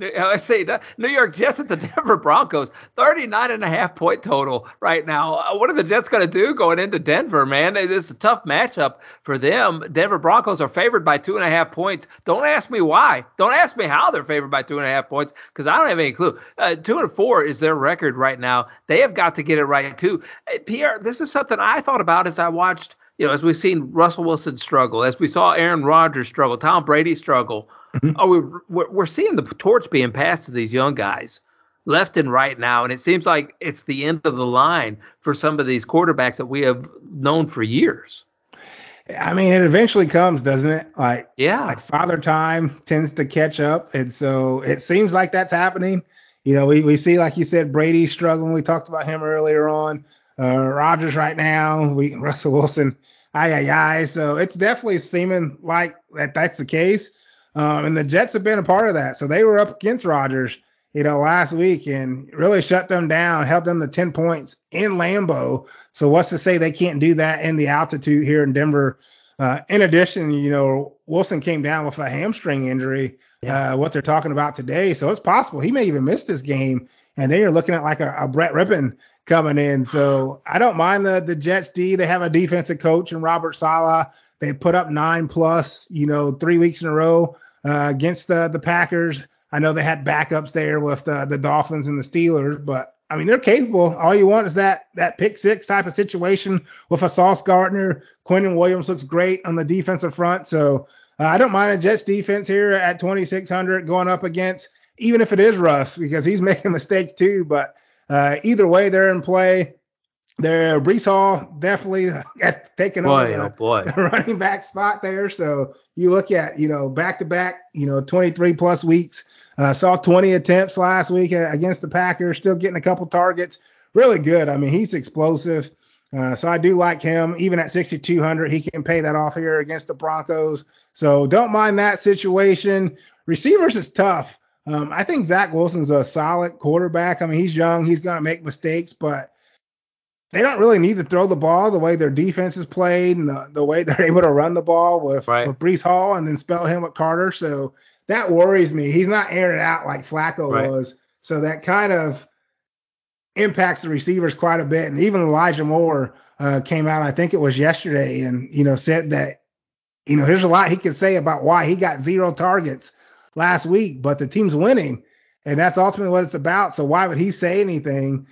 I say that New York Jets at the Denver Broncos, 39 and a half point total right now. Uh, What are the Jets going to do going into Denver, man? It is a tough matchup for them. Denver Broncos are favored by two and a half points. Don't ask me why. Don't ask me how they're favored by two and a half points because I don't have any clue. Uh, two and four is their record right now. They have got to get it right too. Uh, Pierre, this is something I thought about as I watched. You know, as we've seen Russell Wilson struggle, as we saw Aaron Rodgers struggle, Tom Brady struggle, oh, we, we're, we're seeing the torch being passed to these young guys left and right now. And it seems like it's the end of the line for some of these quarterbacks that we have known for years. I mean, it eventually comes, doesn't it? Like Yeah. like father time tends to catch up and so it seems like that's happening you know we, we see like you said brady struggling we talked about him earlier on uh rodgers right now we russell wilson aye aye aye so it's definitely seeming like that that's the case um and the jets have been a part of that so they were up against rodgers you know last week and really shut them down held them to 10 points in lambeau so what's to say they can't do that in the altitude here in denver uh, in addition, you know, Wilson came down with a hamstring injury, Yeah. uh, what they're talking about today. So it's possible he may even miss this game. And then you're looking at like a, a Brett Rypien coming in. So I don't mind the, the Jets D. They have a defensive coach in Robert Saleh. They put up nine plus, you know, three weeks in a row uh, against the, the Packers. I know they had backups there with the, the Dolphins and the Steelers, but I mean, they're capable. All you want is that that pick six type of situation with a Sauce Gardner. Quinnen Williams looks great on the defensive front. So uh, I don't mind a Jets defense here at 2,600 going up against, even if it is Russ, because he's making mistakes too. But uh, either way, they're in play. There, Breece Hall definitely has taken boy, over oh the running back spot there. So you look at, you know, back to back, you know, 23 plus weeks. Uh, saw 20 attempts last week against the Packers, still getting a couple targets. Really good. I mean, he's explosive. Uh, so I do like him. Even at 6,200, he can pay that off here against the Broncos. So don't mind that situation. Receivers is tough. Um, I think Zach Wilson's a solid quarterback. I mean, he's young, he's going to make mistakes, but they don't really need to throw the ball the way their defense is played and the, the way they're able to run the ball with, right. with Breece Hall and then spell him with Carter. So that worries me. He's not airing it out like Flacco right. was. So that kind of impacts the receivers quite a bit. And even Elijah Moore uh, came out, I think it was yesterday, and you know said that you know there's a lot he could say about why he got zero targets last week, but the team's winning, and that's ultimately what it's about. So why would he say anything?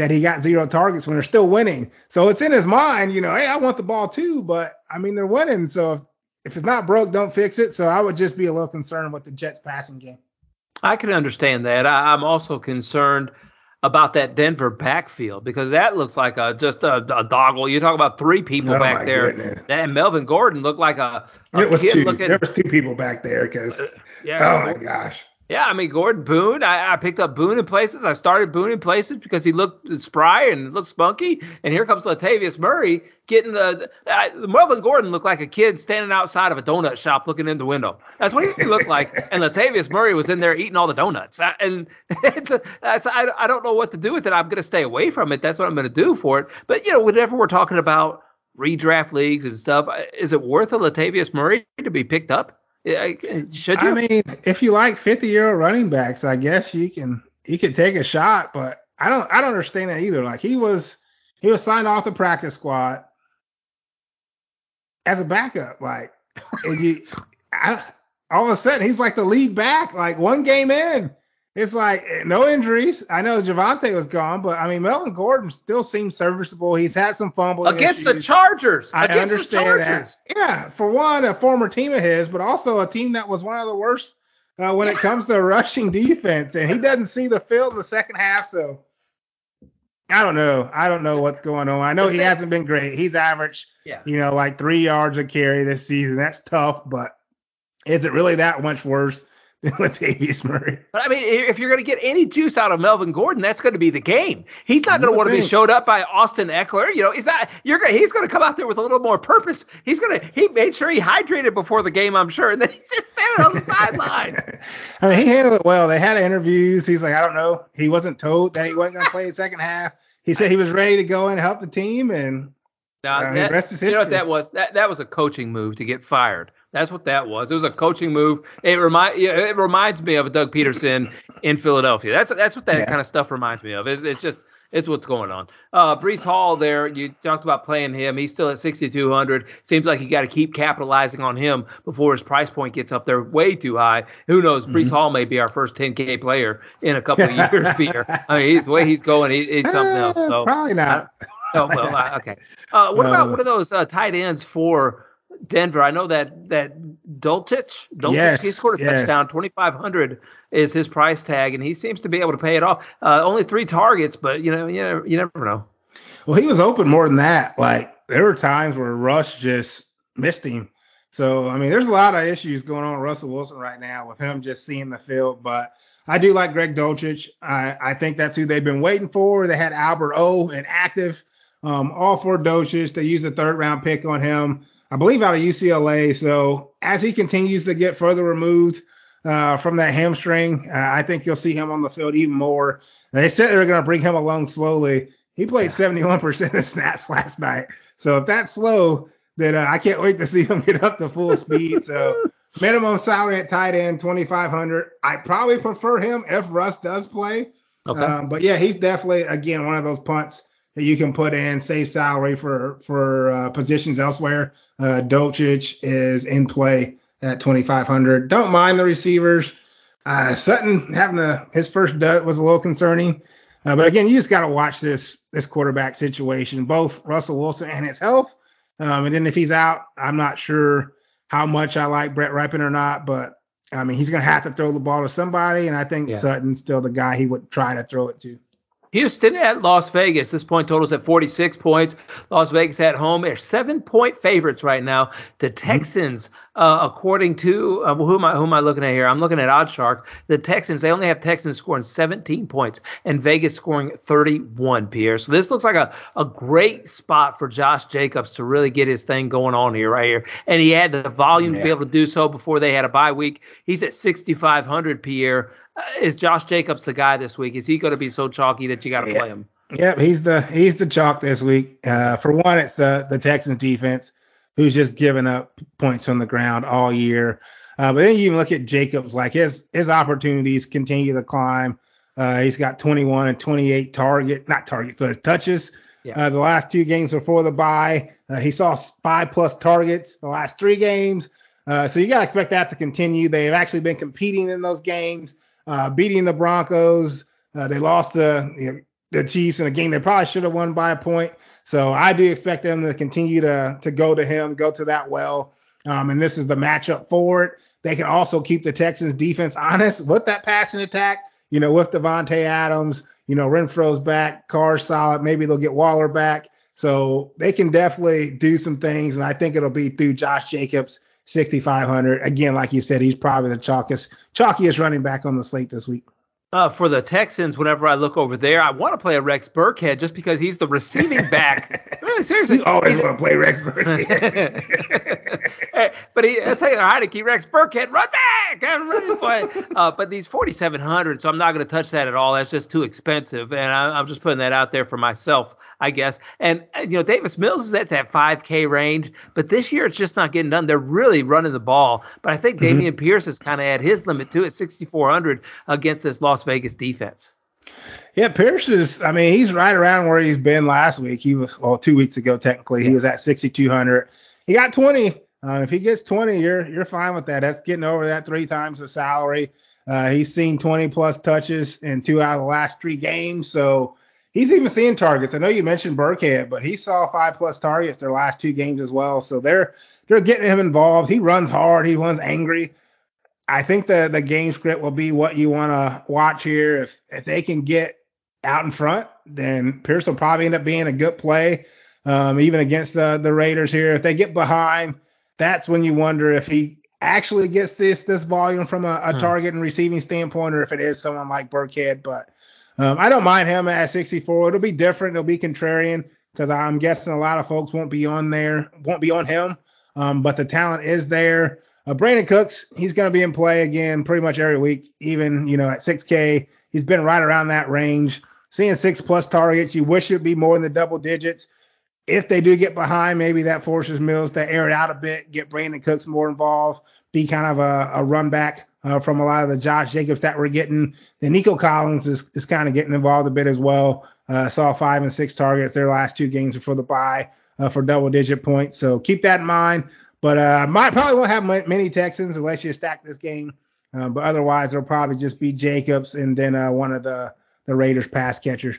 that he got zero targets when they're still winning. So it's in his mind, you know, hey, I want the ball too, but I mean they're winning. So if, if it's not broke, don't fix it. So I would just be a little concerned with the Jets passing game. I can understand that. I, am also concerned about that Denver backfield because that looks like a just a, a doggle. You talk about three people oh back there, goodness. and Melvin Gordon looked like a, a it was kid two. looking. There was two people back there because. Uh, yeah. Oh my gosh. Yeah, I mean Gordon Boone. I, I, picked up Boone in places. I started Boone in places because he looked spry and looked spunky. And here comes Latavius Murray getting the. Uh, Melvin Gordon looked like a kid standing outside of a donut shop looking in the window. That's what he looked like. And Latavius Murray was in there eating all the donuts. I, and it's a, I, I don't know what to do with it. I'm going to stay away from it. That's what I'm going to do for it. But you know, whenever we're talking about redraft leagues and stuff, is it worth a Latavius Murray to be picked up? Should you? I mean, if you like 50 year old running backs, I guess you can you can take a shot, but I don't I don't understand that either. Like he was he was signed off the practice squad as a backup. Like and you I, all of a sudden he's like the lead back, like one game in it's like eh, no injuries. I know Javonte was gone, but I mean Melvin Gordon still seems serviceable. He's had some fumbles against issues. the Chargers. I against understand that. Yeah, for one, a former team of his, but also a team that was one of the worst uh, when yeah. it comes to rushing defense, and he doesn't see the field in the second half. So I don't know. I don't know what's going on. I know he hasn't been great. He's averaged, yeah. you know, like three yards a carry this season. That's tough, but is it really that much worse? Latavius Murray. But I mean, if you're going to get any juice out of Melvin Gordon, that's going to be the game. He's not going to want to be showed up by Austin Ekeler. You know, he's not. You're going. He's going to come out there with a little more purpose. He's going to. He made sure he hydrated before the game, I'm sure, and then he's just standing on the sideline. I mean, he handled it well. They had interviews. He's like, I don't know. He wasn't told that he wasn't going to play the second half. He said he was ready to go and help the team, and now, uh, that, you know what that was? That that was a coaching move to get fired. That's what that was. It was a coaching move. It remind it reminds me of Doug Pederson in Philadelphia. That's that's what that yeah. kind of stuff reminds me of. It's, it's just it's what's going on. Uh, Breece Hall, there you talked about playing him. He's still at 6,200. Seems like you got to keep capitalizing on him before his price point gets up there way too high. Who knows? Mm-hmm. Breece Hall may be our first 10K player in a couple of years. Peter, I mean, he's the way he's going. He, he's something else. So probably not. oh well, uh, okay. Uh, what about one of those uh, tight ends for? Denver. I know that that Dulcich, Dulcich yes, he scored a yes. touchdown. Twenty five hundred is his price tag, and he seems to be able to pay it off. Uh, only three targets, but you know, you never, you never know. Well, he was open more than that. Like there were times where Russ just missed him. So I mean, there's a lot of issues going on with Russell Wilson right now with him just seeing the field. But I do like Greg Dulcich. I, I think that's who they've been waiting for. They had Albert O and active, um, all four Dulcich. They used the third round pick on him. I believe out of UCLA. So as he continues to get further removed uh, from that hamstring, uh, I think you'll see him on the field even more. They said they're going to bring him along slowly. He played 71% of snaps last night. So if that's slow, then uh, I can't wait to see him get up to full speed. So minimum salary at tight end 2500 I probably prefer him if Russ does play. Okay. Um, but yeah, he's definitely again one of those punts that you can put in, save salary for for uh, positions elsewhere. Uh, Dulcich is in play at 2,500. Don't mind the receivers. Uh, Sutton having a, his first dud was a little concerning. Uh, but again, you just got to watch this this quarterback situation, both Russell Wilson and his health. Um, and then if he's out, I'm not sure how much I like Brett Rypien or not, but I mean, he's going to have to throw the ball to somebody, and I think yeah. Sutton's still the guy he would try to throw it to. Houston at Las Vegas. This point totals at 46 points. Las Vegas at home. They're seven point favorites right now. The mm-hmm. Texans, uh, according to uh, who am I who am I looking at here? I'm looking at OddsShark. The Texans they only have Texans scoring 17 points and Vegas scoring 31. Pierre. So this looks like a, a great spot for Josh Jacobs to really get his thing going on here right here. And he had the volume yeah. to be able to do so before they had a bye week. He's at 6,500 Pierre. Uh, is Josh Jacobs the guy this week? Is he going to be so chalky that you got to yeah. play him? Yep, he's the he's the chalk this week. Uh, for one, it's the the Texans defense who's just given up points on the ground all year. Uh, but then you even look at Jacobs, like his his opportunities continue to climb. Uh, he's got 21 and 28 target, not targets, but touches. Yeah. Uh, the last two games before the bye, uh, he saw five plus targets the last three games. Uh, so you got to expect that to continue. They've actually been competing in those games uh, beating the Broncos. Uh, they lost the you know, the Chiefs in a game they probably should have won by a point. So I do expect them to continue to to go to him, go to that well. Um, and this is the matchup for it. They can also keep the Texans defense honest with that passing attack. You know, with Davante Adams, you know, Renfrow's back, Carr's solid. Maybe they'll get Waller back. So they can definitely do some things, and I think it'll be through Josh Jacobs 6,500. Again, like you said, he's probably the chalkiest, chalkiest running back on the slate this week. Uh, for the Texans, whenever I look over there, I want to play a Rex Burkhead just because he's the receiving back. really, seriously. You always want to play Rex Burkhead. but he, I tell you, I had to keep Rex Burkhead, run back! I'm running for Uh, but these 4,700, so I'm not going to touch that at all. That's just too expensive. And I, I'm just putting that out there for myself. I guess. And uh, you know, Davis Mills is at that 5K range, but this year it's just not getting done. They're really running the ball, but I think mm-hmm. Dameon Pierce is kind of at his limit too at 6,400 against this Las Vegas defense. Yeah, Pierce is. I mean, he's right around where he's been last week. He was well two weeks ago technically. Yeah. He was at 6,200. He got 20. Uh, if he gets 20, you're you're fine with that. That's getting over that three times the salary. Uh, he's seen 20 plus touches in two out of the last three games. So he's even seeing targets. I know you mentioned Burkhead, but he saw five plus targets their last two games as well. So they're they're getting him involved. He runs hard. He runs angry. I think the the game script will be what you want to watch here. If if they can get out in front, then Pierce will probably end up being a good play, um, even against the the Raiders here. If they get behind, that's when you wonder if he actually gets this this volume from a, a hmm. target and receiving standpoint, or if it is someone like Burkhead. But um, I don't mind him at 64. It'll be different. It'll be contrarian because I'm guessing a lot of folks won't be on there, won't be on him. Um, but the talent is there. Uh, Brandin Cooks, he's going to be in play again pretty much every week, even you know at 6K. He's been right around that range. Seeing six plus targets, you wish it'd be more in the double digits. If they do get behind, maybe that forces Mills to air it out a bit, get Brandin Cooks more involved, be kind of a, a run back uh, from a lot of the Josh Jacobs that we're getting. The Nico Collins is, is kind of getting involved a bit as well. Uh, saw five and six targets their last two games before the bye uh, for double digit points. So keep that in mind. But uh, might probably won't have many Texans unless you stack this game. Uh, but otherwise, it'll probably just be Jacobs and then uh, one of the the Raiders pass catchers.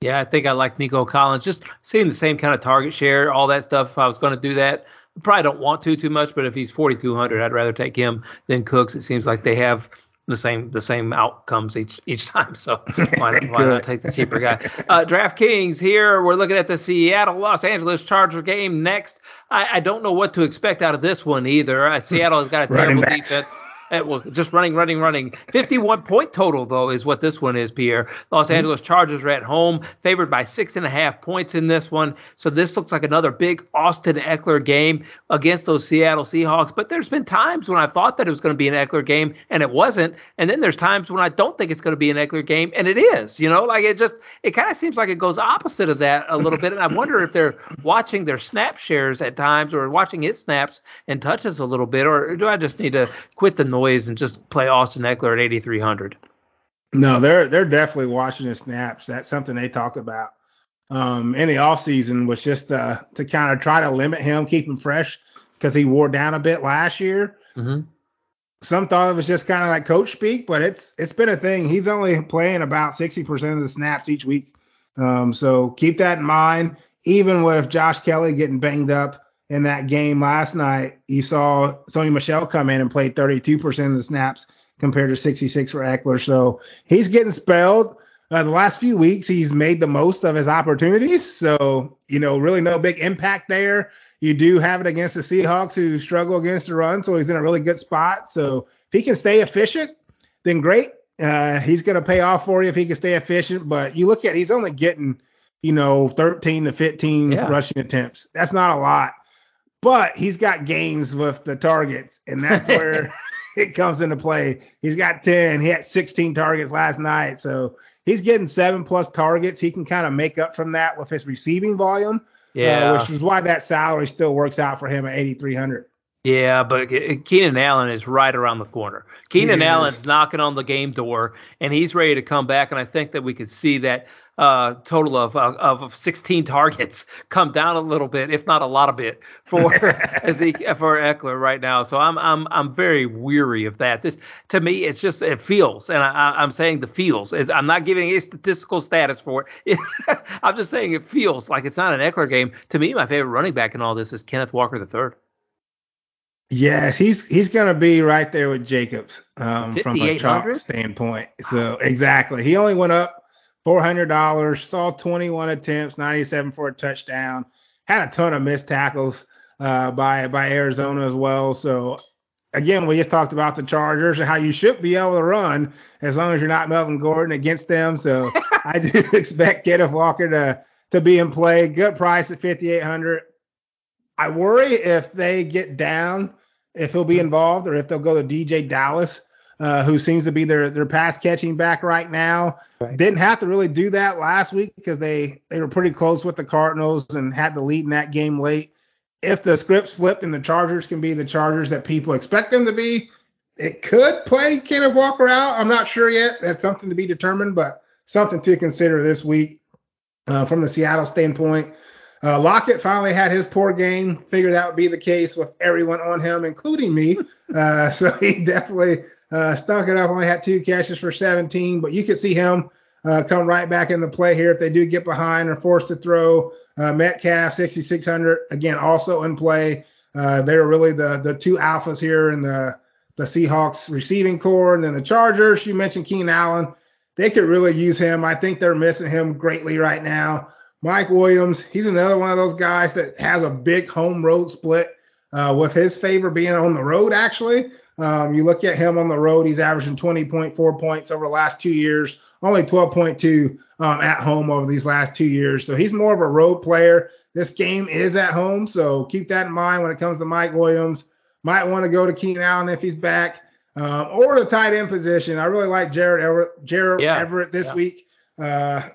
Yeah, I think I like Nico Collins. Just seeing the same kind of target share, all that stuff. If I was going to do that, probably don't want to too much, but if he's 4,200, I'd rather take him than Cooks. It seems like they have the same the same outcomes each each time. So why not, why not take the cheaper guy? Uh, DraftKings here. We're looking at the Seattle Los Angeles Charger game next. I, I don't know what to expect out of this one either. Uh, Seattle has got a terrible defense. Uh, well, just running, running, running. 51 point total, though, is what this one is, Pierre. Los mm-hmm. Angeles Chargers are at home, favored by six and a half points in this one. So this looks like another big Austin Ekeler game against those Seattle Seahawks. But there's been times when I thought that it was going to be an Ekeler game, and it wasn't. And then there's times when I don't think it's going to be an Ekeler game, and it is. You know, like it just, it kind of seems like it goes opposite of that a little bit. And I wonder if they're watching their snap shares at times or watching his snaps and touches a little bit, or do I just need to quit the noise and just play Austin Ekeler at 8,300. No, they're they're definitely watching the snaps. That's something they talk about um, in the off season was just uh, to kind of try to limit him, keep him fresh because he wore down a bit last year. Mm-hmm. some thought it was just kind of like coach speak, but it's it's been a thing. He's only playing about 60% of the snaps each week. Um, so keep that in mind. Even with Josh Kelley getting banged up in that game last night, you saw Sony Michel come in and play 32% of the snaps compared to 66 for Ekeler. So he's getting spelled. Uh, the last few weeks, he's made the most of his opportunities. So, you know, really no big impact there. You do have it against the Seahawks who struggle against the run, so he's in a really good spot. So if he can stay efficient, then great. Uh, he's going to pay off for you if he can stay efficient. But you look at he's only getting, you know, 13 to 15 yeah. rushing attempts. That's not a lot. But he's got games with the targets, and that's where it comes into play. He's got 10. He had 16 targets last night. So he's getting seven plus targets. He can kind of make up from that with his receiving volume. Uh, yeah, uh, which is why that salary still works out for him at 8,300. Yeah, but Keenan Allen is right around the corner. Keenan Allen's knocking on the game door, and he's ready to come back. And I think that we could see that uh, total of, uh, of 16 targets come down a little bit, if not a lot of bit, for for Ekeler right now. So I'm I'm I'm very weary of that. This to me, it's just it feels, and I, am saying the feels. Is I'm not giving a statistical status for it. I'm just saying it feels like it's not an Ekeler game. To me, my favorite running back in all this is Kenneth Walker III. Yes, he's he's going to be right there with Jacobs um, from a chalk standpoint. So exactly, he only went up four hundred dollars. Saw twenty one attempts, ninety seven for a touchdown. Had a ton of missed tackles uh, by by Arizona as well. So again, we just talked about the Chargers and how you should be able to run as long as you're not Melvin Gordon against them. So I do expect Kenneth Walker to to be in play. Good price at fifty eight hundred. I worry if they get down, if he'll be involved, or if they'll go to DeeJay Dallas uh, who seems to be their their pass catching back right now. Right. Didn't have to really do that last week because they they were pretty close with the Cardinals and had the lead in that game late. If the scripts flipped and the Chargers can be the Chargers that people expect them to be, it could play Kenneth Walker out. I'm not sure yet. That's something to be determined, but something to consider this week uh, from the Seattle standpoint. Uh, Lockett finally had his poor game. Figured that would be the case with everyone on him, including me. Uh, so he definitely uh, stunk it up, only had two catches for 17, but you could see him uh, come right back in the play here if they do get behind or forced to throw. Uh, Metcalf, 6,600, again, also in play. Uh, they're really the the two alphas here in the, the Seahawks receiving corps. And then the Chargers, you mentioned Keenan Allen. They could really use him. I think they're missing him greatly right now. Mike Williams, he's another one of those guys that has a big home road split uh, with his favor being on the road, actually. Um, you look at him on the road, he's averaging 20.4 points over the last two years, only 12.2 um, at home over these last two years. So he's more of a road player. This game is at home, so keep that in mind when it comes to Mike Williams. Might want to go to Keenan Allen if he's back, um, or the tight end position. I really like Jared Everett, Gerald yeah. Everett this yeah. week. Uh,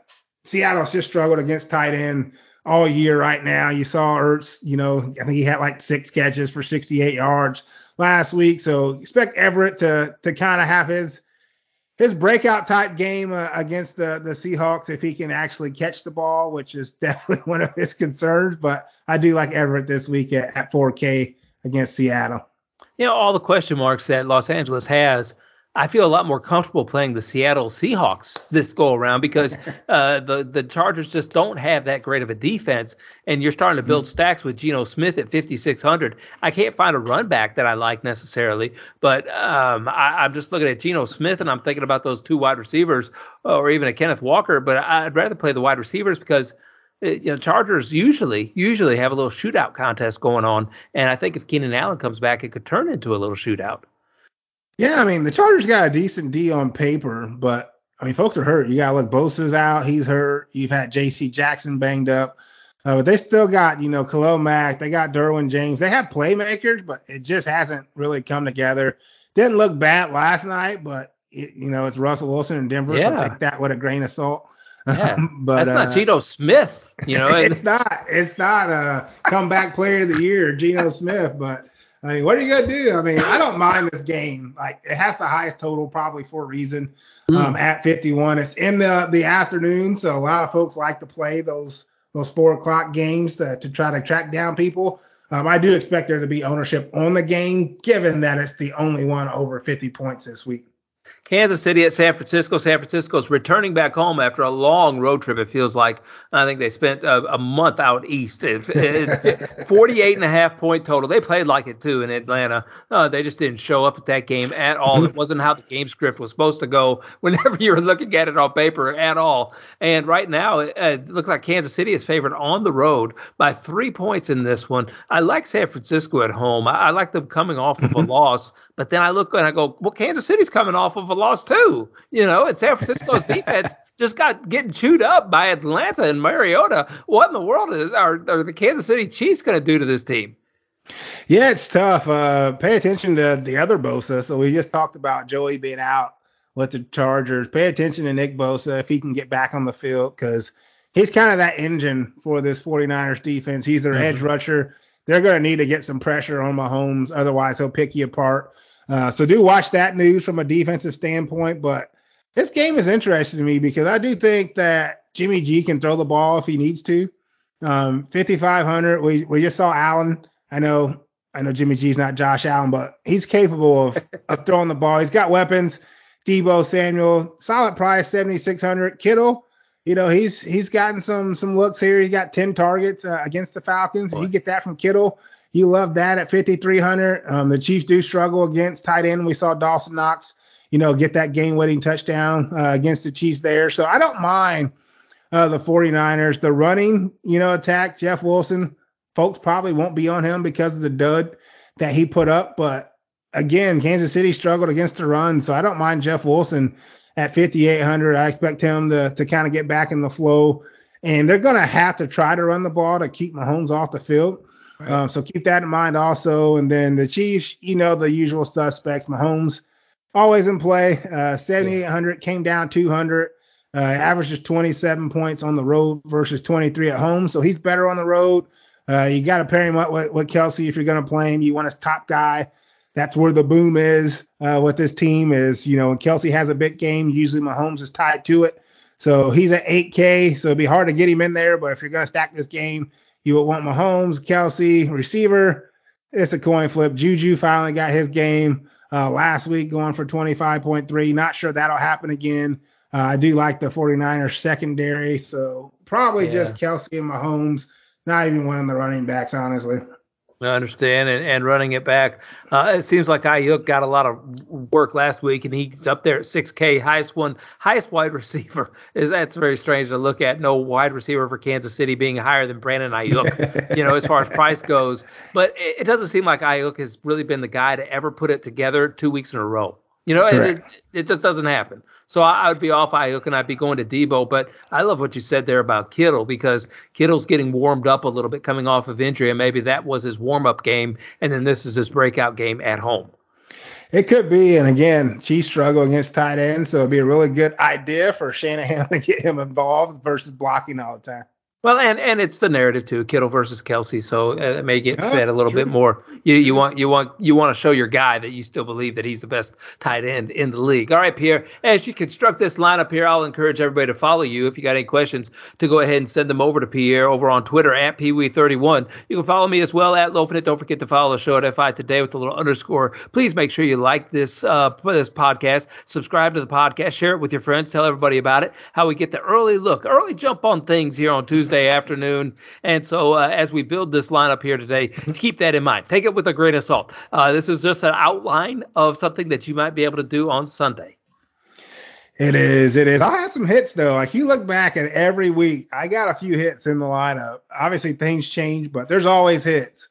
Seattle's just struggled against tight end all year right now. You saw Ertz, you know, I think he had like six catches for 68 yards last week. So expect Everett to to kind of have his his breakout type game uh, against the the Seahawks if he can actually catch the ball, which is definitely one of his concerns. But I do like Everett this week at, at 4K against Seattle. You know all the question marks that Los Angeles has I feel a lot more comfortable playing the Seattle Seahawks this go around because uh, the the Chargers just don't have that great of a defense, and you're starting to build mm-hmm. stacks with Geno Smith at 5600. I can't find a run back that I like necessarily, but um, I, am just looking at Geno Smith and I'm thinking about those two wide receivers or even a Kenneth Walker, but I'd rather play the wide receivers because uh, you know, Chargers usually usually have a little shootout contest going on, and I think if Keenan Allen comes back, it could turn into a little shootout. Yeah, I mean the Chargers got a decent D on paper, but I mean folks are hurt. You got to look Bosa's out, he's hurt. You've had J.C. Jackson banged up, uh, but they still got you know Khalil Mack. They got Derwin James. They have playmakers, but it just hasn't really come together. Didn't look bad last night, but it, you know it's Russell Wilson in Denver, yeah. so take that with a grain of salt. Yeah, but that's not uh, Geno Smith. You know, it's not. It's not a comeback player of the year, Geno Smith, but I mean, what are you gonna do? I mean, I don't mind this game. Like, it has the highest total probably for a reason. Mm. Um, at 51, it's in the the afternoon, so a lot of folks like to play those those four o'clock games to, to try to track down people. Um, I do expect there to be ownership on the game, given that it's the only one over 50 points this week. Kansas City at San Francisco. San Francisco's returning back home after a long road trip. It feels like I think they spent a, a month out east. It, it, 48 and a half point total. They played like it too in Atlanta. Uh, they just didn't show up at that game at all. It wasn't how the game script was supposed to go. Whenever you're looking at it on paper at all. And right now it, it looks like Kansas City is favored on the road by three points in this one. I like San Francisco at home. I, I like them coming off of a loss. But then I look and I go, well, Kansas City's coming off of a loss too. You know, and San Francisco's defense just got getting chewed up by Atlanta and Mariota. What in the world is are, are the Kansas City Chiefs going to do to this team? Yeah, it's tough. Uh, pay attention to the other Bosa. So we just talked about Joey being out with the Chargers. Pay attention to Nick Bosa if he can get back on the field because he's kind of that engine for this 49ers defense. He's their mm-hmm. edge rusher. They're going to need to get some pressure on Mahomes. Otherwise, he'll pick you apart. Uh, so do watch that news from a defensive standpoint. But this game is interesting to me because I do think that Jimmy G can throw the ball if he needs to. Um, 5,500. We we just saw Allen. I know I know Jimmy G's not Josh Allen, but he's capable of, of throwing the ball. He's got weapons. Deebo Samuel, solid price, 7,600. Kittle, you know, he's he's gotten some some looks here. He got 10 targets uh, against the Falcons. If you get that from Kittle, you love that at 5,300. Um, the Chiefs do struggle against tight end. We saw Dawson Knox, you know, get that game winning touchdown uh, against the Chiefs there. So I don't mind uh, the 49ers. The running, you know, attack, Jeff Wilson, folks probably won't be on him because of the dud that he put up. But again, Kansas City struggled against the run. So I don't mind Jeff Wilson at 5,800. I expect him to, to kind of get back in the flow. And they're going to have to try to run the ball to keep Mahomes off the field. Right. Um, so keep that in mind also. And then the Chiefs, you know, the usual suspects. Mahomes always in play. Uh, 7,800 came down 200. Uh, averages 27 points on the road versus 23 at home. So he's better on the road. Uh, you got to pair him up with, with Kelce if you're going to play him. You want his top guy. That's where the boom is uh, with this team is, you know, when Kelce has a big game, usually Mahomes is tied to it. So he's at 8K. So it'd be hard to get him in there. But if you're going to stack this game, you would want Mahomes, Kelce, receiver. It's a coin flip. Juju finally got his game uh, last week going for 25.3. Not sure that'll happen again. Uh, I do like the 49ers secondary, so probably yeah. just Kelce and Mahomes. Not even one of the running backs, honestly. I understand, and, and running it back. Uh, it seems like Aiyuk got a lot of work last week, and he's up there at 6K, highest one, highest wide receiver. Is that's very strange to look at. No wide receiver for Kansas City being higher than Brandon Aiyuk, you know, as far as price goes. But it, it doesn't seem like Aiyuk has really been the guy to ever put it together two weeks in a row. You know, it, it, just doesn't happen. So I, I, would be off Aiyuk and I'd be going to Deebo. But I love what you said there about Kittle because Kittle's getting warmed up a little bit coming off of injury, and maybe that was his warm up game, and then this is his breakout game at home. It could be, and again, Chiefs struggle against tight ends, so it'd be a really good idea for Shanahan to get him involved versus blocking all the time. Well, and and it's the narrative too, Kittle versus Kelce, so uh, it may get fed a little bit more. You you want you want you want to show your guy that you still believe that he's the best tight end in the league. All right, Pierre, as you construct this lineup here, I'll encourage everybody to follow you. If you got any questions, to go ahead and send them over to Pierre over on Twitter at PeeWee31. You can follow me as well at Lofinit. Don't forget to follow the show at FI Today with a little underscore. Please make sure you like this uh this podcast, subscribe to the podcast, share it with your friends, tell everybody about it. How we get the early look, early jump on things here on Tuesday. Tuesday afternoon. And so, uh, as we build this lineup here today, keep that in mind. Take it with a grain of salt. Uh, this is just an outline of something that you might be able to do on Sunday. It is. It is. I have some hits though. Like you look back at every week, I got a few hits in the lineup. Obviously, things change, but there's always hits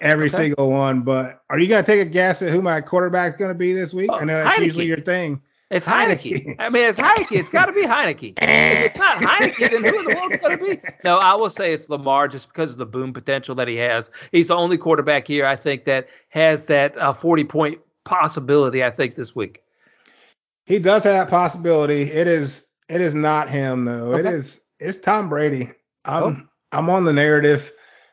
every okay. single one. But are you gonna take a guess at who my quarterback's gonna be this week? Oh, I know that's Heinicke. usually your thing. It's Heinicke. I mean, it's Heinicke. It's got to be Heinicke. if it's not Heinicke, then who in the world's going to be? No, I will say it's Lamar just because of the boom potential that he has. He's the only quarterback here, I think, that has that uh, 40 point possibility, I think, this week. He does have that possibility. It is it is not him though. Okay. It is it's Tom Brady. I'm oh. I'm on the narrative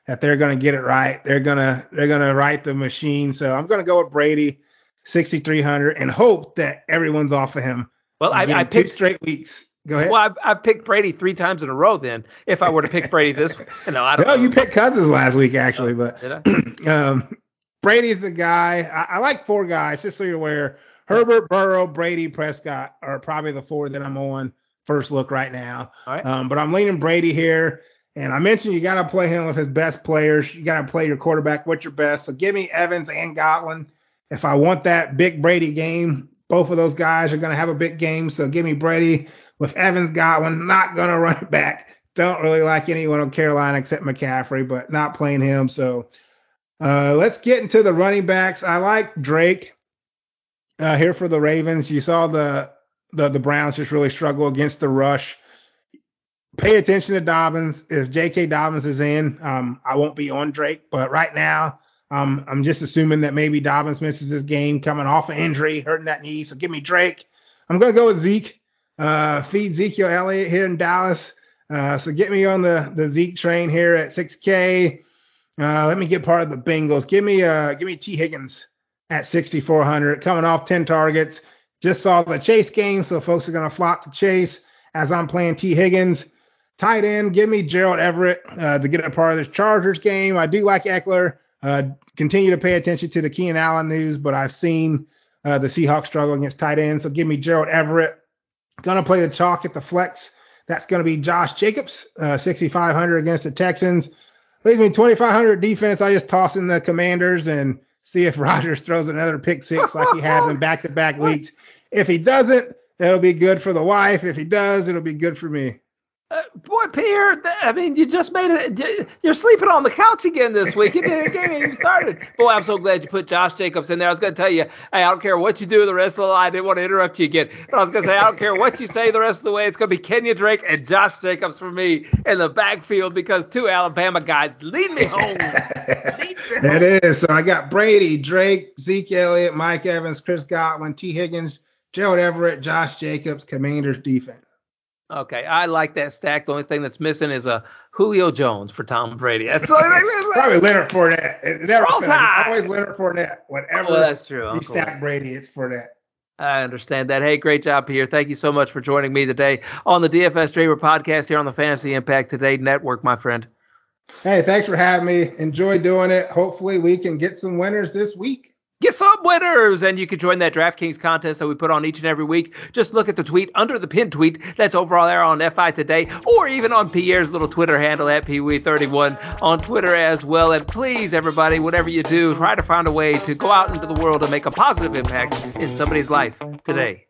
that they're gonna get it right. They're gonna they're gonna write the machine. So I'm gonna go with Brady. 6,300 and hope that everyone's off of him. Well, I, I picked straight weeks Go ahead. Well, I've, I've picked Brady three times in a row. Then, if I were to pick Brady this, week, no, I don't. No, know. you picked Cousins last week actually, but Did I? um, Brady's the guy. I, I like four guys, just so you're aware. Herbert, Burrow, Brady, Prescott are probably the four that I'm on first look right now. All right. Um, but I'm leaning Brady here. And I mentioned you got to play him with his best players. You got to play your quarterback What's your best. So give me Evans and Godwin. If I want that big Brady game, both of those guys are going to have a big game. So give me Brady with Evans, Godwin. Not going to run it back. Don't really like anyone on Carolina except McCaffrey, but not playing him. So uh, let's get into the running backs. I like Drake uh, here for the Ravens. You saw the, the the Browns just really struggle against the rush. Pay attention to Dobbins. If J.K. Dobbins is in, um, I won't be on Drake. But right now, um, I'm just assuming that maybe Dobbins misses this game coming off an injury, hurting that knee. So give me Drake. I'm going to go with Zeke. Uh, feed Ezekiel Elliott here in Dallas. Uh, so get me on the, the Zeke train here at 6K. Uh, let me get part of the Bengals. Give me uh, give me Tee Higgins at 6,400, coming off 10 targets. Just saw the Chase game, so folks are going to flock to Chase as I'm playing Tee Higgins. Tight end, give me Gerald Everett uh, to get a part of this Chargers game. I do like Ekeler. Uh, continue to pay attention to the Keenan Allen news, but I've seen uh, the Seahawks struggle against tight ends, so give me Gerald Everett. Gonna play the chalk at the flex. That's gonna be Josh Jacobs, uh, 6,500 against the Texans. Leaves me 2,500 defense. I just toss in the Commanders and see if Rodgers throws another pick six like he has in back-to-back weeks. If he doesn't, that'll be good for the wife. If he does, it'll be good for me. Uh, boy, Pierre, th- I mean, you just made it. You're sleeping on the couch again this week. You didn't game ain't even started. Boy, I'm so glad you put Josh Jacobs in there. I was going to tell you, hey, I don't care what you do the rest of the line. I didn't want to interrupt you again. But I was going to say, I don't care what you say the rest of the way. It's going to be Kenyan Drake and Josh Jacobs for me in the backfield because two Alabama guys lead me home. Lead me That home. is. So I got Brady, Drake, Zeke Elliott, Mike Evans, Chris Godwin, Tee Higgins, Gerald Everett, Josh Jacobs, Commanders defense. Okay, I like that stack. The only thing that's missing is a Julio Jones for Tom Brady. That's the only thing. Probably Leonard Fournette. It never always Leonard Fournette. Whatever Well, that's true. you stack Brady, it's Fournette. I understand that. Hey, great job, Pierre. Thank you so much for joining me today on the DFS Dreamer podcast here on the Fantasy Impact Today Network, my friend. Hey, thanks for having me. Enjoy doing it. Hopefully, we can get some winners this week. Get some winners, and you can join that DraftKings contest that we put on each and every week. Just look at the tweet under the pinned tweet that's over there on FI Today, or even on Pierre's little Twitter handle at PeeWee31 on Twitter as well. And please, everybody, whatever you do, try to find a way to go out into the world and make a positive impact in somebody's life today.